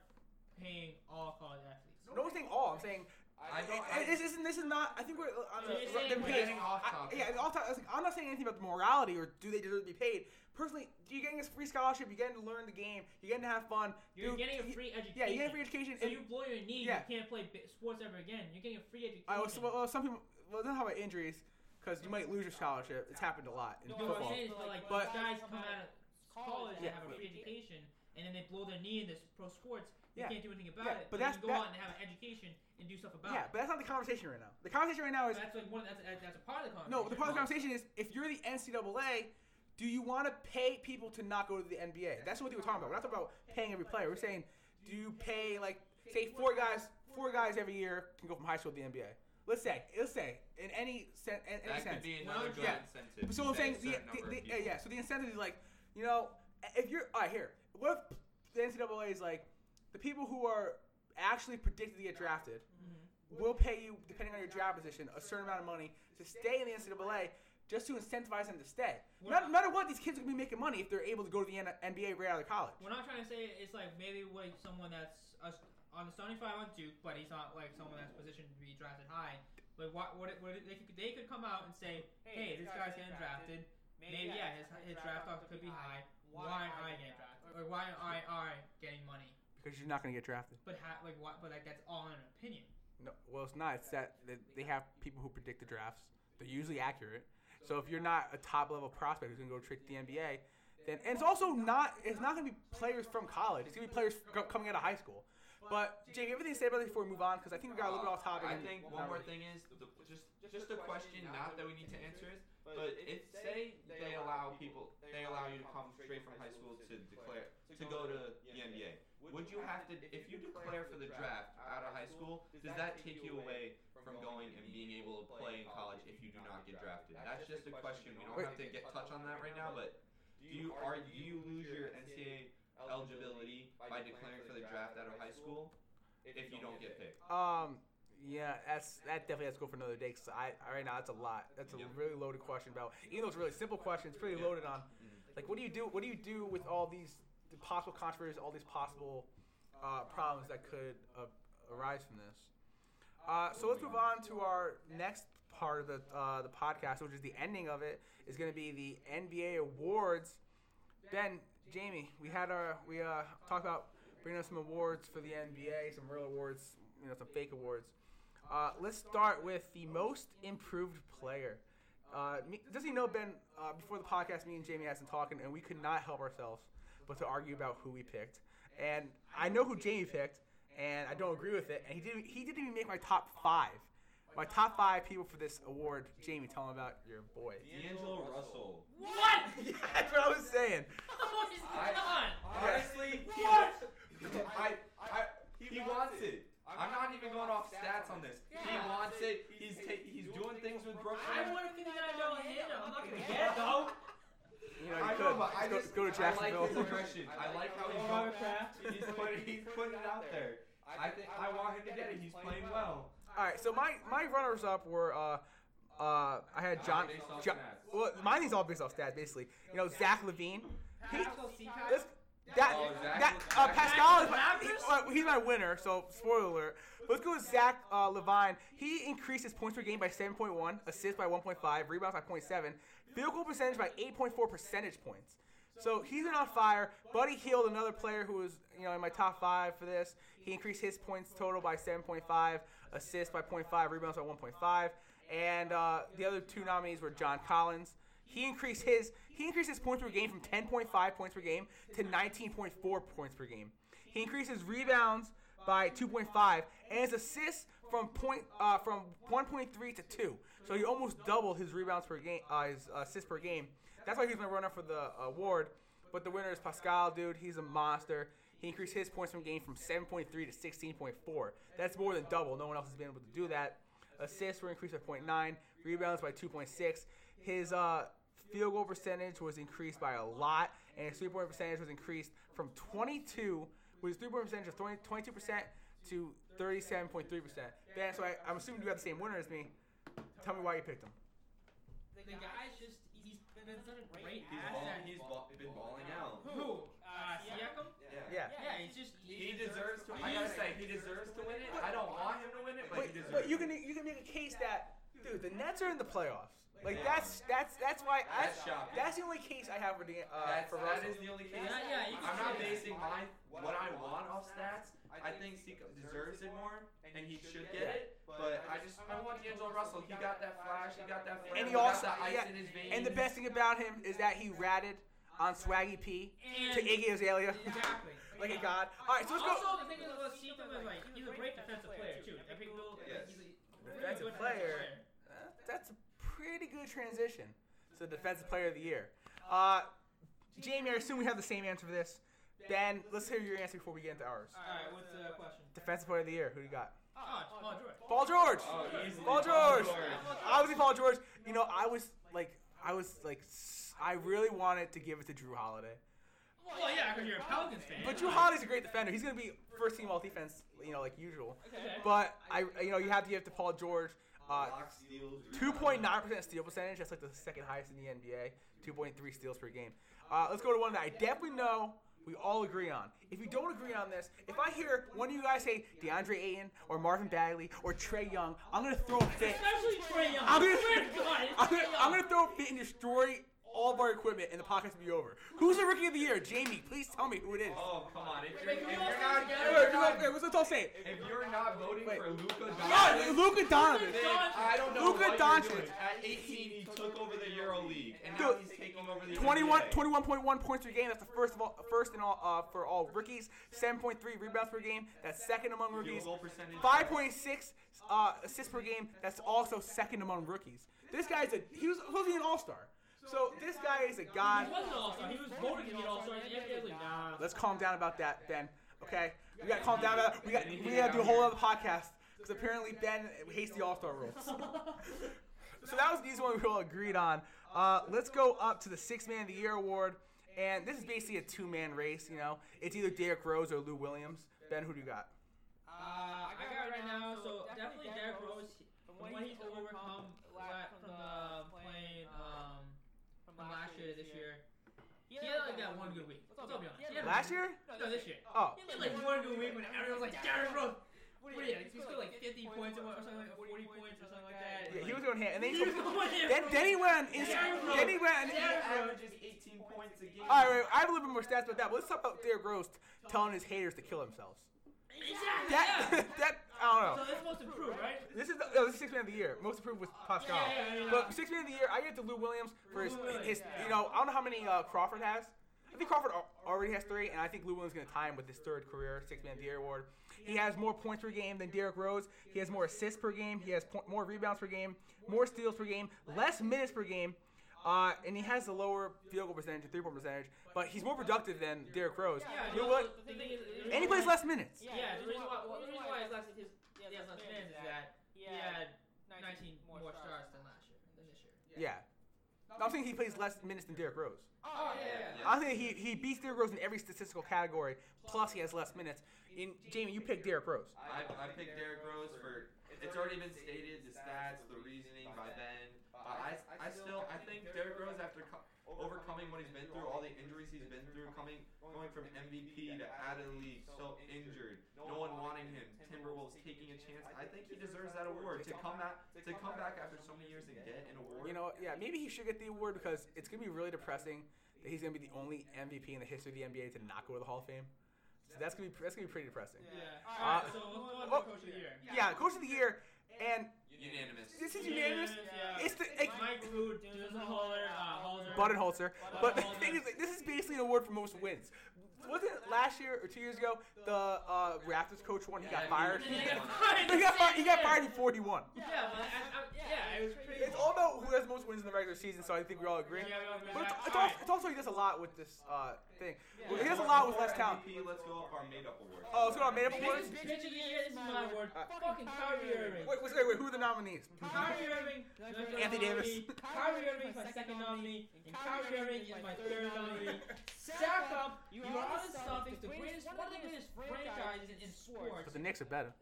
paying all college athletes? no I'm saying all. I'm saying I don't. I- I, this isn't. This is not. I think we're on So the. you're the saying we're page. getting off I- topic. yeah, all time, I was like, I'm not saying anything about the morality or do they deserve to be paid. Personally, you're getting a free scholarship. You're getting to learn the game. You're getting to have fun. You're Dude, getting a free education. Yeah, you get a free education. So and- you blow your knee, Yeah. you can't play sports ever again. You're getting a free education. I was, well, some people. Well, don't talk about injuries because you might lose your scholarship. It's happened a lot in no, football. is, but like But- guys come out of college Yeah. and have a free education, and then they blow their knee in this pro sports. You Yeah. can't do anything about Yeah, it. but then that's- you can go that- out and have an education and do stuff about Yeah, it. Yeah, but that's not the conversation right now. The conversation right now is that's like one. That's that's a part of the conversation. no. The part of the conversation is if you're the NCAA, do you want to pay people to not go to the NBA? That's what we were talking about. We're not talking about paying every player. We're saying, do you pay like say four guys, four guys every year can go from high school to the NBA? Let's say, let's say, in any sense, in any That sense. could be another good Yeah. incentive. So I'm saying, a the, the, the, people. yeah. So the incentive is like, you know, if you're all right here, what if the NCAA is like, the people who are actually predicted to get drafted Mhm. will pay you, depending on your draft position, a certain amount of money to stay in the NCAA just to incentivize them to stay. No not- matter what, these kids are gonna be making money if they're able to go to the NBA right out of college. We're not trying to say it's like maybe like someone that's uh, on the starting five on Duke, but he's not like someone that's positioned to be drafted high. Like what? What? what they could they could come out and say, hey, this guy's getting drafted. Maybe yeah, his his draft stock could be high. Why aren't I getting drafted? Or why aren't I I getting money? Because you're not gonna get drafted. But ha- like what? But like that's all an opinion. No, well, it's not. It's that that they have people who predict the drafts. They're usually accurate. So if you're not a top level prospect who's gonna go trick the NBA, then and it's also not. It's not gonna be players from college. It's gonna be players coming out of high school. But Jake, everything to say about it before we move on, because I think we got a little bit off topic. I think one more thing is the, just just a question, not that we need to answer is, but if say they allow people, they allow you to come straight from high school to declare to go to the NBA. Would you have to, if you declare for the draft out of high school, does that take you away from going and being able to play in college if you do not get drafted? That's just a question. We don't have to get touch on that right now, but do you are do you lose your NCAA eligibility by declaring for the draft out of high school if you don't get picked? Um, yeah, that's that definitely has to go for another day. Cause I, I right now that's a lot. That's a Yeah. really loaded question about. Even though it's a really simple question, it's pretty loaded on. Like, what do you do? What do you do with all these the possible controversies, all these possible uh, problems that could uh, arise from this? Uh, so let's move on to our next part of the uh, the podcast, which is the ending of it. Is going to be the NBA awards. Ben, Jamey, we had our we uh, talked about bringing us some awards for the NBA, some real awards, you know, some fake awards. Uh, let's start with the most improved player. Uh, me, does he know Ben? Uh, before the podcast, me and Jamey had some talking, and we could not help ourselves but to argue about who we picked. And I know who Jamey picked, and I don't agree with it. And he didn't. He didn't even make my top five. My top five people for this award. Jamey, tell him about your boy. D'Angelo Russell. What? yeah, that's what I was saying. What is I- on? Honestly, he, What? I, I, he wants it. I'm not even going off stats on this. He Yeah. wants it. He's ta- he's doing things with Brooklyn. I Brooklyn. want a fifty nine dollar handle. I'm not gonna get it though. You know, you I could. know, but I Let's just go, go to I like his Jacksonville. aggression. I like how he's going. He's putting he's putting it out there. I think I want him to get it. He's playing well. All right, so my my runners up were uh uh I had John. John well, mine is all based off stats, basically. You know, Zach LaVine. He, Pascal Siakam? this, that Oh, that uh, Pascal is my, he, he's my winner. So spoiler alert. Let's go with Zach uh, LaVine. He increased his points per game by 7.1, assists by 1.5, rebounds by 0.7, field goal percentage by 8.4 percentage points. So he's been on fire. Buddy Hield, another player who was you know in my top five for this. He increased his points total by 7.5, assists by 0.5, rebounds by 1.5, and uh, the other two nominees were John Collins. He increased his he increased his points per game from 10.5 points per game to 19.4 points per game. He increased his rebounds by 2.5 and his assists from point uh, from 1.3 to 2. So he almost doubled his rebounds per game, uh, his assists per game. That's why he's my runner for the award. But the winner is Pascal, dude. He's a monster. He increased his points from game from 7.3 to 16.4. That's more than double. No one else has been able to do that. Assists were increased by 0.9, rebounds by 2.6. His uh, field goal percentage was increased by a lot, and his three point percentage was increased from 22, with his three point percentage of 20, 22% to 37.3%. Ben, so I, I'm assuming you got the same winner as me. Tell me why you picked him. The guy's just he's been such a great He's, ball, asset. he's ball, been balling out. Who? Uh, Siakam? Yeah. Yeah, he's just He deserves to. win. I gotta say, he deserves to win it. I don't want him to win it, but But, he deserves. but you can you can make a case that dude, the Nets are in the playoffs. Like that's that's that's why I, That's shocking. that's the only case I have for the uh, That's, for Russell. is the only case. Yeah, yeah, you can I'm not basing my what I want off stats. I think Sika deserves it more, and he should get it. But I just I want D'Angelo Russell. He got that flash. He got that flair. And he got also- that ice yeah, in his veins. And the best thing about him is that he ratted on Swaggy P and to Iggy Azalea exactly. like a god. All right, so let's go. also, the thing is with Siakam is like he's a great defensive player too. I think Yes. he's a Defensive good player. Uh, that's a pretty good transition to defensive player of the year. Uh, Jamey, I assume we have the same answer for this. Ben, let's hear your answer before we get into ours. All right, what's the question? Defensive player of the year. Who do you got? Oh, Paul George. Paul George. Oh, Paul Paul George. Obviously, Paul George. You know, I was like, I was like, I really wanted to give it to Jrue Holiday, Well, yeah, because you're a Pelicans fan. but Jrue Holiday's a great defender. He's gonna be first team all defense, you know, like usual. Okay. But I, you know, you have to give it to Paul George. Uh, steals, 2.9% steal percentage. That's like the second highest in the NBA. Two point three steals per game. Uh, let's go to one that I definitely know we all agree on. If you don't agree on this, if I hear one of you guys say DeAndre Ayton or Marvin Bagley or Trae Young, I'm gonna throw a fit. Especially Trae Young. I'm gonna, Swear to God, it's I'm gonna, Young. I'm gonna throw a fit and destroy all of our equipment, and the podcast will be over. Who's the rookie of the year? Jamey, please tell me who it is. Oh come on! If Wait, you're, if you're not, if you're not, what's all saying? if you're not voting Wait. for Luka Yeah, Doncic, Luka Doncic. then I don't know Luka what Doncic. you're doing. At 18, he took over the Euro League, and Dude, now he's taking over the 21, 21.1 points per game. That's the first of all, first in all uh, for all rookies. 7.3 rebounds per game. That's second among rookies. 5.6 uh, assists per game. That's also second among rookies. This guy's a he was supposed to be an all star. So this guy is a god. He wasn't an all-star. He was voted to be an all-star. And the NBA was like, nah. Let's calm down about that, Ben. Okay, we gotta calm down about that. We got we gotta do a whole other podcast because apparently Ben hates the all star rules. So that was the easy one we all agreed on. Uh, let's go up to the Six Man of the Year award, and this is basically a two man race. You know, it's either Derrick Rose or Lou Williams. Ben, who do you got? Uh, I got it right now. So definitely Derrick Rose. From what he's overcome la- from the playing um, from last year this year. He had like that one good week. Let's all be honest. He had Last year? No, this year. Oh, He had like one good week when everyone was like, Derrick Rose. What did he? He scored like 50 points or something like 40 points or something like that. yeah, and, he was going hand, and then he, He was going ham. then, then he went on Instagram. Then he went. On, He averages 18 points a game. all right, wait, I have a little bit more stats about that. But let's talk about Derrick Rose telling his haters to kill themselves. Exactly. That yeah. that I don't know. So this most improved, right? This is the, oh, this is six man of the year. Most improved was Pascal. Yeah, yeah, yeah, yeah. But six man of the year, I give it to Lou Williams for his, his you know, I don't know how many uh, Crawford has. I think Crawford already has three, and I think Lou Williams is going to tie him with his third career six man of the year award. He has more points per game than Derrick Rose. He has more assists per game. He has po- more rebounds per game, more steals per game, less minutes per game. Uh, and he has a lower field goal percentage, three point percentage, but he's more productive than Derrick Rose. Yeah, Lou no, Will- the, the thing is, the and he plays less minutes. Yeah, the reason why, well, the reason why his less, his, he has less minutes is that he had 19 more stars than last year, than this year. Yeah. I'm saying he plays less minutes than Derrick Rose. Oh, yeah, yeah. I think he, he beats Derrick Rose in every statistical category. Plus, he has less minutes. In Jamey, you picked Derrick Rose. I, I picked Derrick Rose for. It's already been stated the stats, the reasoning by Ben. But I, I still I think Derrick Rose after co- overcoming what he's been through, all the injuries he's been through, coming going from MVP to out of the league, so injured, no one wanting him, Timberwolves taking a chance. I think he deserves that award to come back to come back after so many years and get an award. You know, yeah, maybe he should get the award because it's gonna be really depressing that he's gonna be the only MVP in the history of the NBA to not go to the Hall of Fame. So that's gonna be that's gonna be pretty depressing. Yeah. Uh, Alright, so let's move on oh, Coach of the Year. Yeah, Coach of the Year, and unanimous. this is unanimous. Yeah. It's the like, Mike Root, Budenholzer, uh, Halzer. Budenholzer. But the thing is, like, this is basically an award for most wins. Wasn't it last year or two years ago the uh, Raptors coach won? He got fired. He got fired. he got fired. He got fired before he won. Yeah, but I, I, yeah, it was pretty. It's all about who has most wins in the regular season, so I think we all agree. Yeah, we all agree But it's, it's, also, it's also he does a lot with this uh, thing. Yeah. He does a lot with less talent. MVP, let's go up our made up award. Oh, let's go on made up awards. Bitch, bitch of the year, this is my award. Uh, Fucking Kyrie Irving. Wait, wait, wait, wait, who are the nominees? Kyrie Irving, Anthony Davis. Kyrie Irving is my second nominee, and Kyrie Irving is my third nominee. Stack up, you are on the Celtics, the greatest, one of the greatest franchises in sports. But the Knicks are better.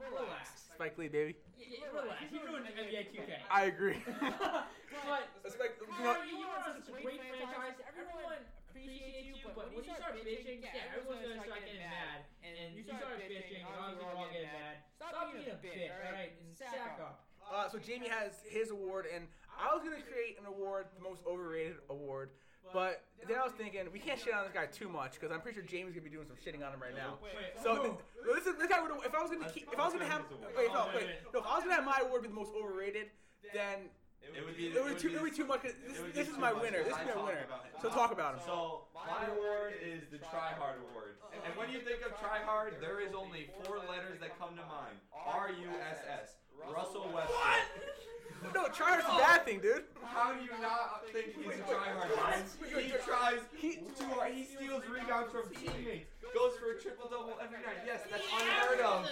Relax. Spike Lee, baby. Yeah, yeah, relax. He ruined NBA 2K. I agree. but Spike, you know, you are on such a great franchise. Everyone appreciates you, but when you start bitching, yeah, everyone's gonna start getting mad. And you start bitching, and obviously we're all getting mad. Stop being a bitch, alright? And sack up. uh, so Jamey has his award, and I was gonna create an award, the most overrated award. But then I was thinking we can't shit on this guy too much because I'm pretty sure Jamey's gonna be doing some shitting on him right now. Wait, wait. So th- this is this guy would if I was gonna keep if I was gonna have wait no wait no if I was gonna have my award be the most overrated then It would be. it would be too it would be too much. 'cause This, it would this is my much winner. This if is my winner. So talk about him. So my award is the Try Hard Award. And when you think of Try Hard, there is only four letters that come to mind. R U S S. Russell Westbrook. No, tryhard's a bad thing, dude. How do you not think he's a tryhard? man? He tries he, too hard. Uh, he steals rebounds from teammates. Goes for a triple double every night. Yes, that's unheard of.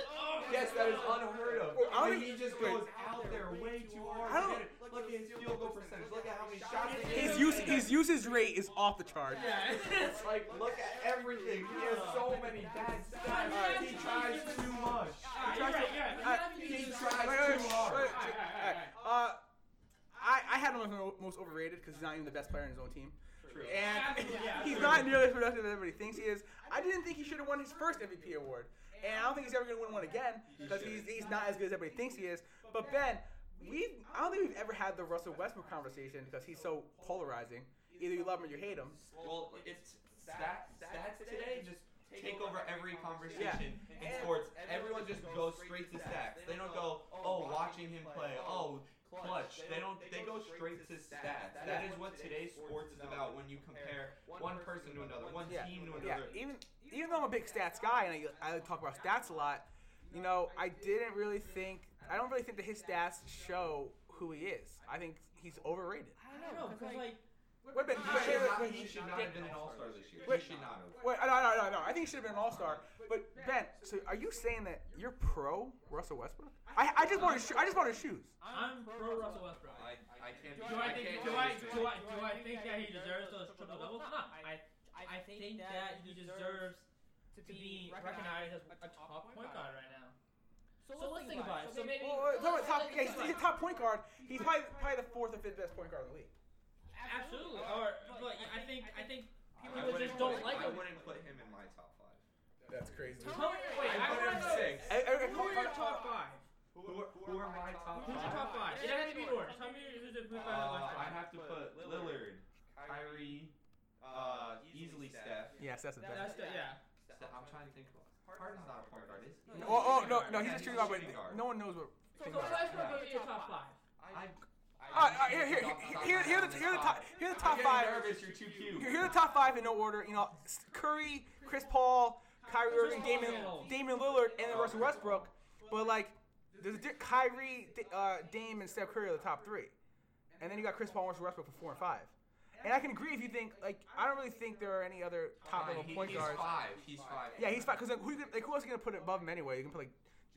Yes, that is unheard of. I don't And he just goes out there way too hard. I don't- to hit it. Look at his field goal percentage. Look at how many shots he His use his usage rate is off the chart. Yeah. It's like, look at everything. He has so many bad stats. He tries too much. Alright, you're right, you're right. You He tries Wait, wait, too wait, hard. Uh, I I had him as the most overrated because he's not even the best player in his own team. True. And yeah, he's true. not nearly as productive as everybody thinks he is. I didn't think he should have won his first MVP award. And I don't think he's ever going to win one again because he's, he's not as good as everybody thinks he is. But Ben, we I don't think we've ever had the Russell Westbrook conversation because he's so polarizing. Either you love him or you hate him. Well, it's stats, stats today just take over every conversation Yeah. in sports. Everyone just goes straight to stats. They don't go, oh, oh watching him play. Oh, oh clutch. They don't. They go straight to stats. That is what today's sports is about. When you compare one person to another, one Yeah. team to another. Yeah, another. even even though I'm a big stats guy and I, I talk about stats a lot, you know, I didn't really think I don't really think that his stats show who he is. I think he's overrated. I don't know, because like, Wait, Ben, He wait, should wait, not, he should not have been an All Star this year. Wait. He should not have. wait, no, no, no, no. I think he should have been an All Star. But Ben, so are you saying that you're pro Russell Westbrook? I, I just want his sho- I just want his shoes. I'm pro Russell Westbrook. I, I can't. Do I think? can't Do I? Do I? Do I think that he deserves those triple doubles? No. I. I think that he deserves to be recognized as a top point guard right now. So let's think about it. So maybe. Well, wait, talk about top, yeah, he's, he's a top point guard. He's probably probably the fourth or fifth best point guard in the league. Absolutely. Or, but I think I think I people wouldn't just don't him- like I wouldn't put him in my top five. That's crazy. Tell me, wait, I I put want him to six. Who are your top five? Who are, who are my top Who's your five? top five? It doesn't have to be in order. Tell me who's the who's the Uh, best I have to put Lillard, Kyrie, uh, easily Steph. Yes, that's the best. the yeah. I'm trying to think. About, Harden's not a point guard, is he? Oh, oh no, no, he's a shooting guard, but guard. no one knows what. So thing so is. Westbrook would be your top five. I, All right, all right, here, here, here, here, here, are the, here the top, here are the top five. getting nervous. You're too cute. Here, here are the top five in no order. You know, Curry, Chris Paul, Kyrie Irving, Damian, Damian Lillard, and then Russell Westbrook. But like, there's a Kyrie, D- uh, Dame, and Steph Curry are the top three, and then you got Chris Paul and Russell Westbrook for four and five. And I can agree if you think like I don't really think there are any other top level Fine, he- point he's guards. five. He's five. Yeah, he's fine. Cause like, who, gonna- like, who else are you gonna put it above him anyway? You can put like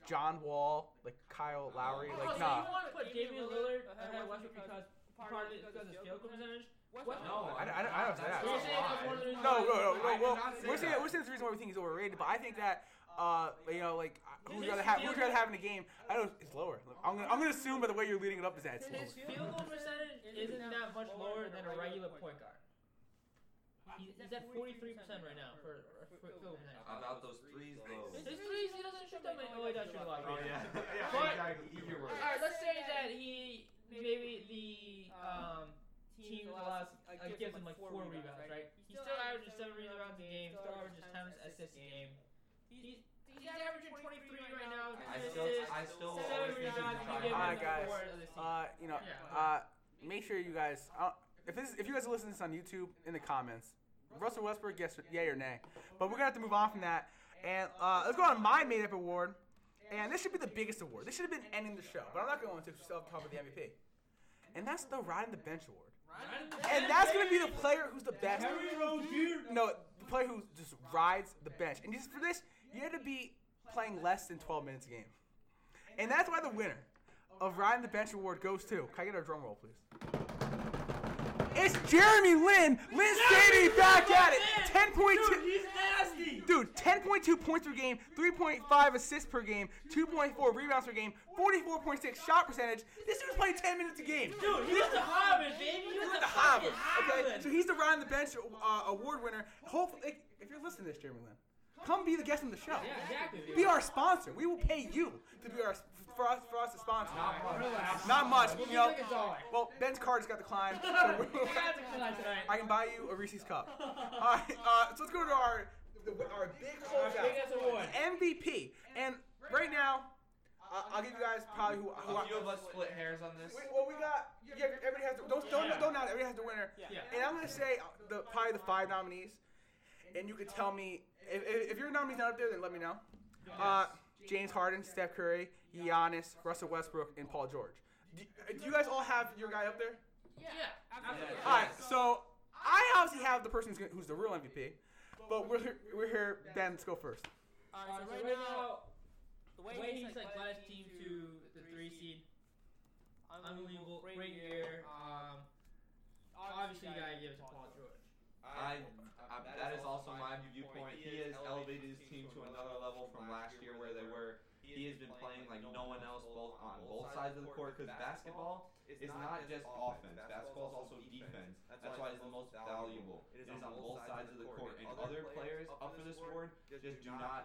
John Wall, like Kyle Lowry, Oh, like so nah. you want to put Damian Lillard ahead of Westbrook because part of it because of his field percentage? What? No, I, I, I, I don't say that. You're saying that's one of the reasons No, no, no, no. Well, we're saying we're saying the reason why we think he's overrated, but I think that uh, you know, like who would you have? Who would you rather have in the game? I know it's lower. I'm gonna I'm gonna assume by the way you're leading it up is that it's lower. His field goal percentage isn't that much lower than a regular point guard. He, he's at 43% right now for, for field goal percentage. About those threes, though. His threes, he doesn't shoot that many. Oh, he does shoot a lot. Oh yeah, yeah, But- exactly. Eat your words. Alright, let's say that he maybe the um, team allows uh, gives him like four rebounds, right? He still averages seven rebounds a game. Still averages ten assists a game. He's he's averaging 23 right now. I still, I still always think he's rebounds. a and tryhard. he gives Alright, guys. four of the season. Uh, you know, uh, make sure you guys. Uh, if this, if you guys are listening to this on YouTube, in the comments, Russell Westbrook, yes, yay or nay. But we're gonna have to move on from that, and uh, let's go on my made up award. And this should be the biggest award. This should have been ending the show, but I'm not going to because still have to talk about the MVP. And that's the riding the bench award. And that's gonna be the player who's the best. No, the player who just rides the bench. And just for this, you had to be playing less than 12 minutes a game. And that's why the winner of riding the bench award goes to. Can I get a drum roll, please? It's Jeremy Lin. Lin Sadie back at it. 10.2. he's nasty. Dude, 10.2 points per game, 3.5 assists per game, 2.4 rebounds per game, 44.6 shot percentage. This dude's playing 10 minutes a game. Dude, he was the Hobbit, baby. He He's was the the Hobbit. Okay, so he's the Riding the Bench uh, award winner. Hopefully, if you're listening to this, Jeremy Lin, come be the guest on the show. Yeah, exactly. Be our sponsor. We will pay you to be our for us for us to sponsor. Not much, We'll you know. give you like a dollar. Well, Ben's card's got declined. So I we- got to tonight tonight. I can buy you a Reese's cup. All right, uh, so let's go to our the, our big Our closeout, biggest award. MVP. And right now, uh, I'll give you guys probably who. who A few of us split hairs on this. we, well, we got. Yeah, everybody has to. Don't don't Yeah. don't not. Everybody has the winner. Yeah. And I'm gonna say uh, the probably the five nominees, and you could tell me if, if, if your nominee's not up there, then let me know. Uh, James Harden, Steph Curry, Giannis, Russell Westbrook, and Paul George. Do, do you guys all have your guy up there? Yeah, absolutely. All right, so I obviously have the person who's, gonna, who's the real MVP, but we're here, we're here. Ben, let's go first. Alright, so right now, the way he's like led his team to the three seed, unbelievable, great year. Um, obviously you gotta give it to Paul George. I, I, that is also my viewpoint. He has elevated his team to another level from last year where they were. He has been playing like no one else, both on both sides of the court. Because basketball is not just offense. Basketball is also defense. That's why it's the most valuable. It is on both sides of the court. And other players up for this award just do not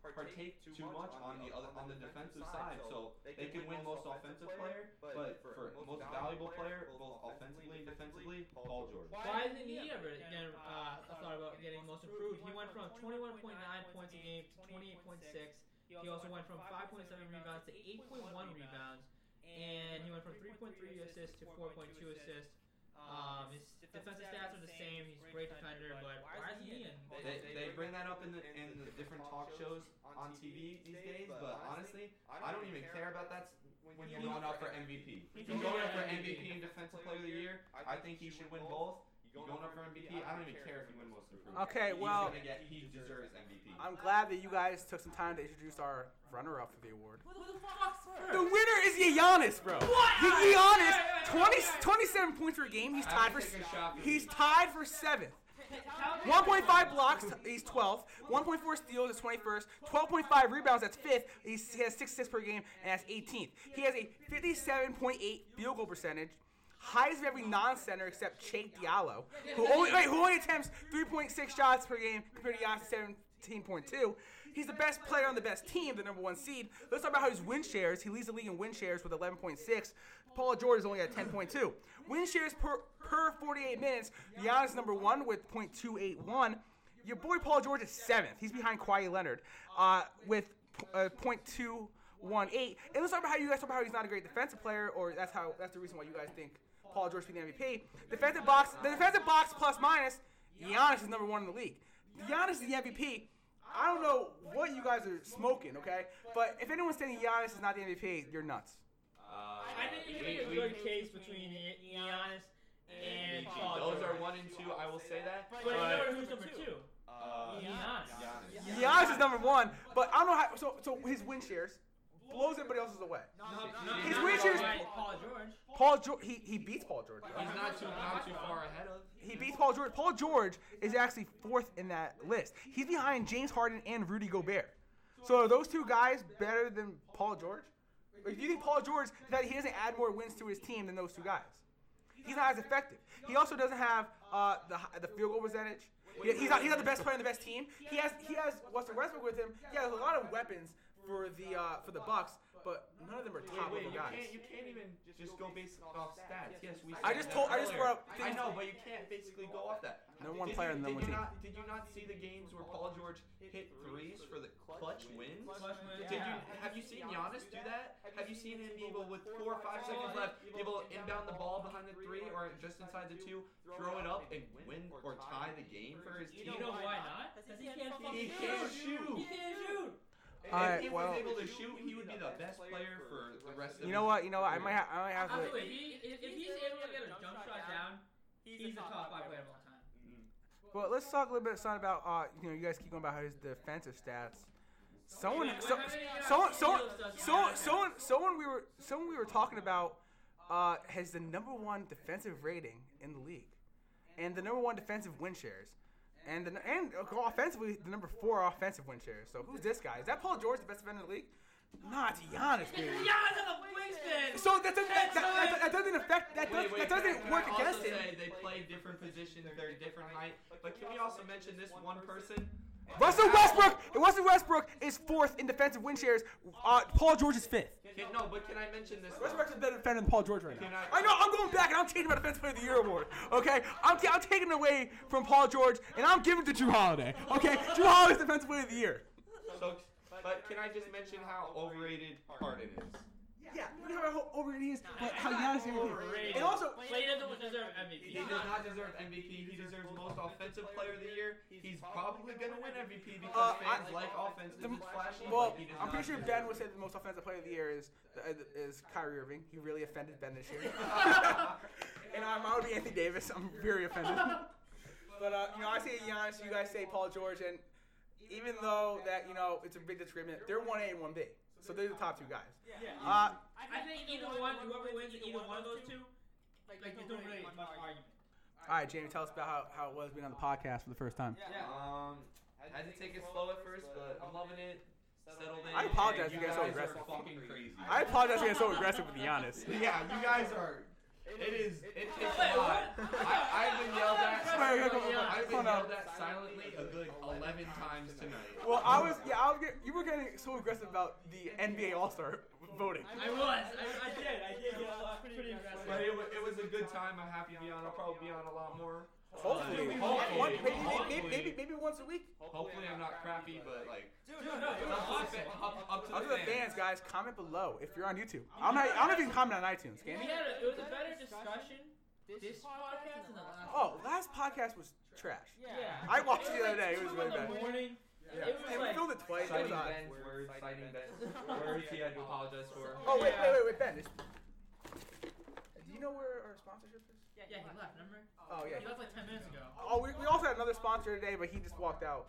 partake too much on the other on the defensive side. So they can win most offensive player, but for most valuable player, both offensively and defensively, Paul George. Why isn't he ever again, uh, thought about getting most improved? He went from 21.9 points a game to 28.6. He also went from 5.7 rebounds to 8.1 rebounds, and he went from 3.3 assists to 4.2 assists. Um, his defensive stats are the same. He's a great defender, but why isn't he in? They, they bring that up in the in the different talk shows on TV these days, but honestly, I don't even care about that when you're going up for MVP. If you're going up for MVP and Defensive Player of the Year, I think he should win both. You're going up for MVP. I don't even care if you win Most Improved. Okay, He's well- gonna get, he deserves MVP. I'm glad that you guys took some time to introduce our runner-up for the award. Who the fuck's first? The winner is Giannis, bro. What? Giannis, 20, 27 points per game. He's tied for a shot he's tied for seventh. 1.5 blocks, he's 12th. 1.4 steals is 21st. 12.5 rebounds, that's 5th. He's, he has 6 assists per game, and that's 18th. He has a 57.8 field goal percentage. Highest of every non-center except Cheick Diallo, who only wait, who only attempts 3.6 shots per game compared to Giannis' 17.2. He's the best player on the best team, the number one seed. Let's talk about how his win shares. He leads the league in win shares with 11.6. Paul George is only at 10.2. Win shares per per 48 minutes. Giannis is number one with .281. Your boy Paul George is seventh. He's behind Kawhi Leonard uh, with uh, .218. And let's talk about how you guys talk about how he's not a great defensive player, or that's how that's the reason why you guys think Paul George should be the MVP. Defensive box, the defensive box plus minus. Giannis is number one in the league. Giannis is the MVP. I don't know what you guys are smoking, okay? But if anyone's saying Giannis is not the MVP, you're nuts. Uh, I think you make a we- good case between Giannis and MVP. Paul Those George. are one and two. I will say that. But you know who's number two? uh, Giannis. Giannis. Giannis is number one, but I don't know how. So, so his win shares blows everybody else's away. His Not win quite shares- Paul George. Paul George, he, he beats Paul George. bro. He's not too not too far ahead of. He beats Paul George. Paul George is actually fourth in that list. He's behind James Harden and Rudy Gobert. So are those two guys better than Paul George? Or do you think Paul George that he doesn't add more wins to his team than those two guys? He's not as effective. He also doesn't have uh, the the field goal percentage. He- he's not he's not the best player on the best team. He has he has Russell Westbrook with him. He has a lot of weapons for the uh, for the Bucks, but none of them are top Wait, level you guys. can't you can't even just go based off stats. Yes, we. I just told- I just earlier. brought up I know, but you can't basically go off that. Number one Did player you, on the did number you not, Did you not see the games where Paul George hit threes for the clutch wins? Clutch wins, Did you have you seen Giannis do that? Have you seen him be able with four or five seconds left, be able to inbound the ball behind the three or just inside the two, throw it up and win or tie the game for his team? You know why not? Because he can't He can't shoot. He can't shoot. If Alright, he well- was able to shoot, he would be the best player for the rest of. You know what? You know what? I might ha- I might have to. Absolutely. If, he, if, if he's able to get a jump shot down, he's the top five player of all time. Well, let's talk a little bit, son, about uh, you know, you guys keep going about his defensive stats. Someone, so, how many, uh, someone, someone, someone, someone, someone we were, someone we were talking about, uh, has the number one defensive rating in the league, and the number one defensive win shares, and the, and offensively the number four offensive win shares. So who's this guy? Is that Paul George, the best defender in the league? Nah, it's Giannis, baby. Giannis is a wingspan. So that doesn't, that, that, that, that doesn't affect that, does, Wait, wait, that can doesn't work I also against him. say They play different positions, they're different height. But can we also mention this one person? Russell Westbrook. Russell Westbrook is fourth in defensive win shares. Uh, Paul George is fifth. Can, no, but can I mention this? Russell one? Westbrook's a better defender than Paul George right now. I- I know. I'm going back and I'm taking my defensive player of the year award. Okay, I'm, t- I'm taking it away from Paul George and I'm giving it to Jrue Holiday. Okay, Jrue Holiday's defensive player of the year. So, but can I just mention how overrated Harden is? Yeah, look at how overrated he is. But how Giannis is MVP. Overrated. And also, Clay doesn't deserve MVP. He does not deserve MVP. He deserves most offensive player of the year. He's probably gonna win MVP because Uh, fans I, like offense. The, flashy, well, he I'm pretty sure Ben would say the most offensive player of the year is is Kyrie Irving. He really offended Ben this year. and um, I would be Anthony Davis. I'm very offended. But uh, you know, I say Giannis. You guys say Paul George, and even though that you know it's a big disagreement, they're one A and one B, so they're the top two guys. Yeah. Uh, I think either one, whoever wins either one of those two, like, there's no really much argument. all right, Jamey, tell us about how, how it was being on the podcast for the first time. Yeah. Um, had to take it slow at first, but I'm loving it. Settled in. I apologize and you You guys so aggressive. are fucking crazy. I apologize for getting so aggressive with the honest. Yeah, you guys are. It is. It takes a lot. I, I've been yelled at. I've been yelled at silently a good 11 times tonight. Well, I was yeah, I was get, you were getting so aggressive about the NBA All Star voting. I was. I, I did. I did get a lot pretty aggressive. But it, wa- it was a good time. I'm happy to be on. I'll probably be on a lot more. Hopefully, um, Hopefully. One- maybe, maybe, Hopefully. maybe, maybe once a week. Hopefully, I'm not crappy, but like. Dude, no, no, it Up was to the, up, up to the the fans, guys, comment below if you're on YouTube. I'm not. I don't know if you can comment on iTunes, can We you? had a, it was a better discussion this podcast and the last. Oh, last podcast was trash. Yeah. I watched it the other day. It was Two really in bad. the morning. Yeah. It was And we like- filmed it twice. It Citing. Ben's words, citing Ben's words, he had to apologize for. Oh wait, Yeah. wait, wait, wait, Ben. This, do you know where our sponsorship is? Yeah, he left. Remember? Oh yeah. He left like ten minutes ago. Oh, we, we also had another sponsor today, but he just walked out.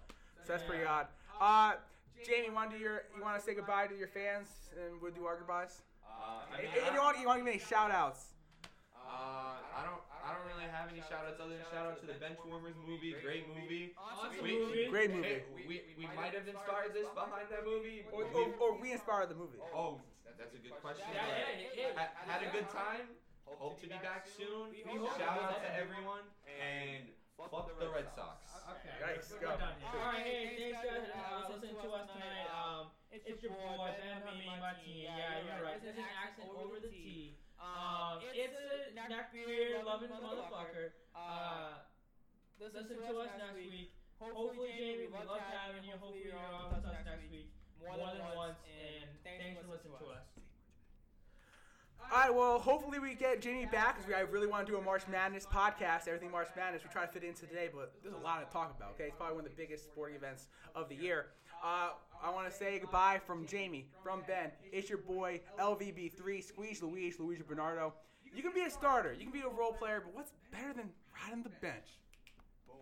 So that's pretty odd. Uh, Jamey, want to do your? You want to say goodbye to your fans, and we'll do our goodbyes. Uh, I mean, and you want you want to give any shout outs? Uh, I don't. I don't really have any shout outs other than shout out to the Benchwarmers movie. Great movie. Awesome We- movie. Great movie. Hey, we, we might have inspired this behind that movie. Or, We- or, or we inspired the movie. oh, that's a good question. Yeah, yeah, yeah. Ha- had a good time. Hope to be back soon. We Shout out to everyone and fuck the Red Sox. Okay. Yikes, we're go. done here. All right, hey, thanks guys for uh, listening to us tonight. Um, it's your boy Ben Hameen Martin. Yeah, you're right. There's an accent over the T. Um, it's a neck beard loving motherfucker. Uh, listen to us next week. Hopefully, Jamey, we love having you. Hopefully, you're on with us next week more than once. And thanks for listening to us. All right, well, hopefully we get Jamey back because we I really want to do a March Madness podcast. Everything March Madness, we try to fit in today, but there's a lot to talk about. Okay, it's probably one of the biggest sporting events of the year. Uh, I want to say goodbye from Jamey, from Ben. It's your boy LVB3, Squeeze Luigi, Luigi Bernardo. You can be a starter, you can be a role player, but what's better than riding the bench?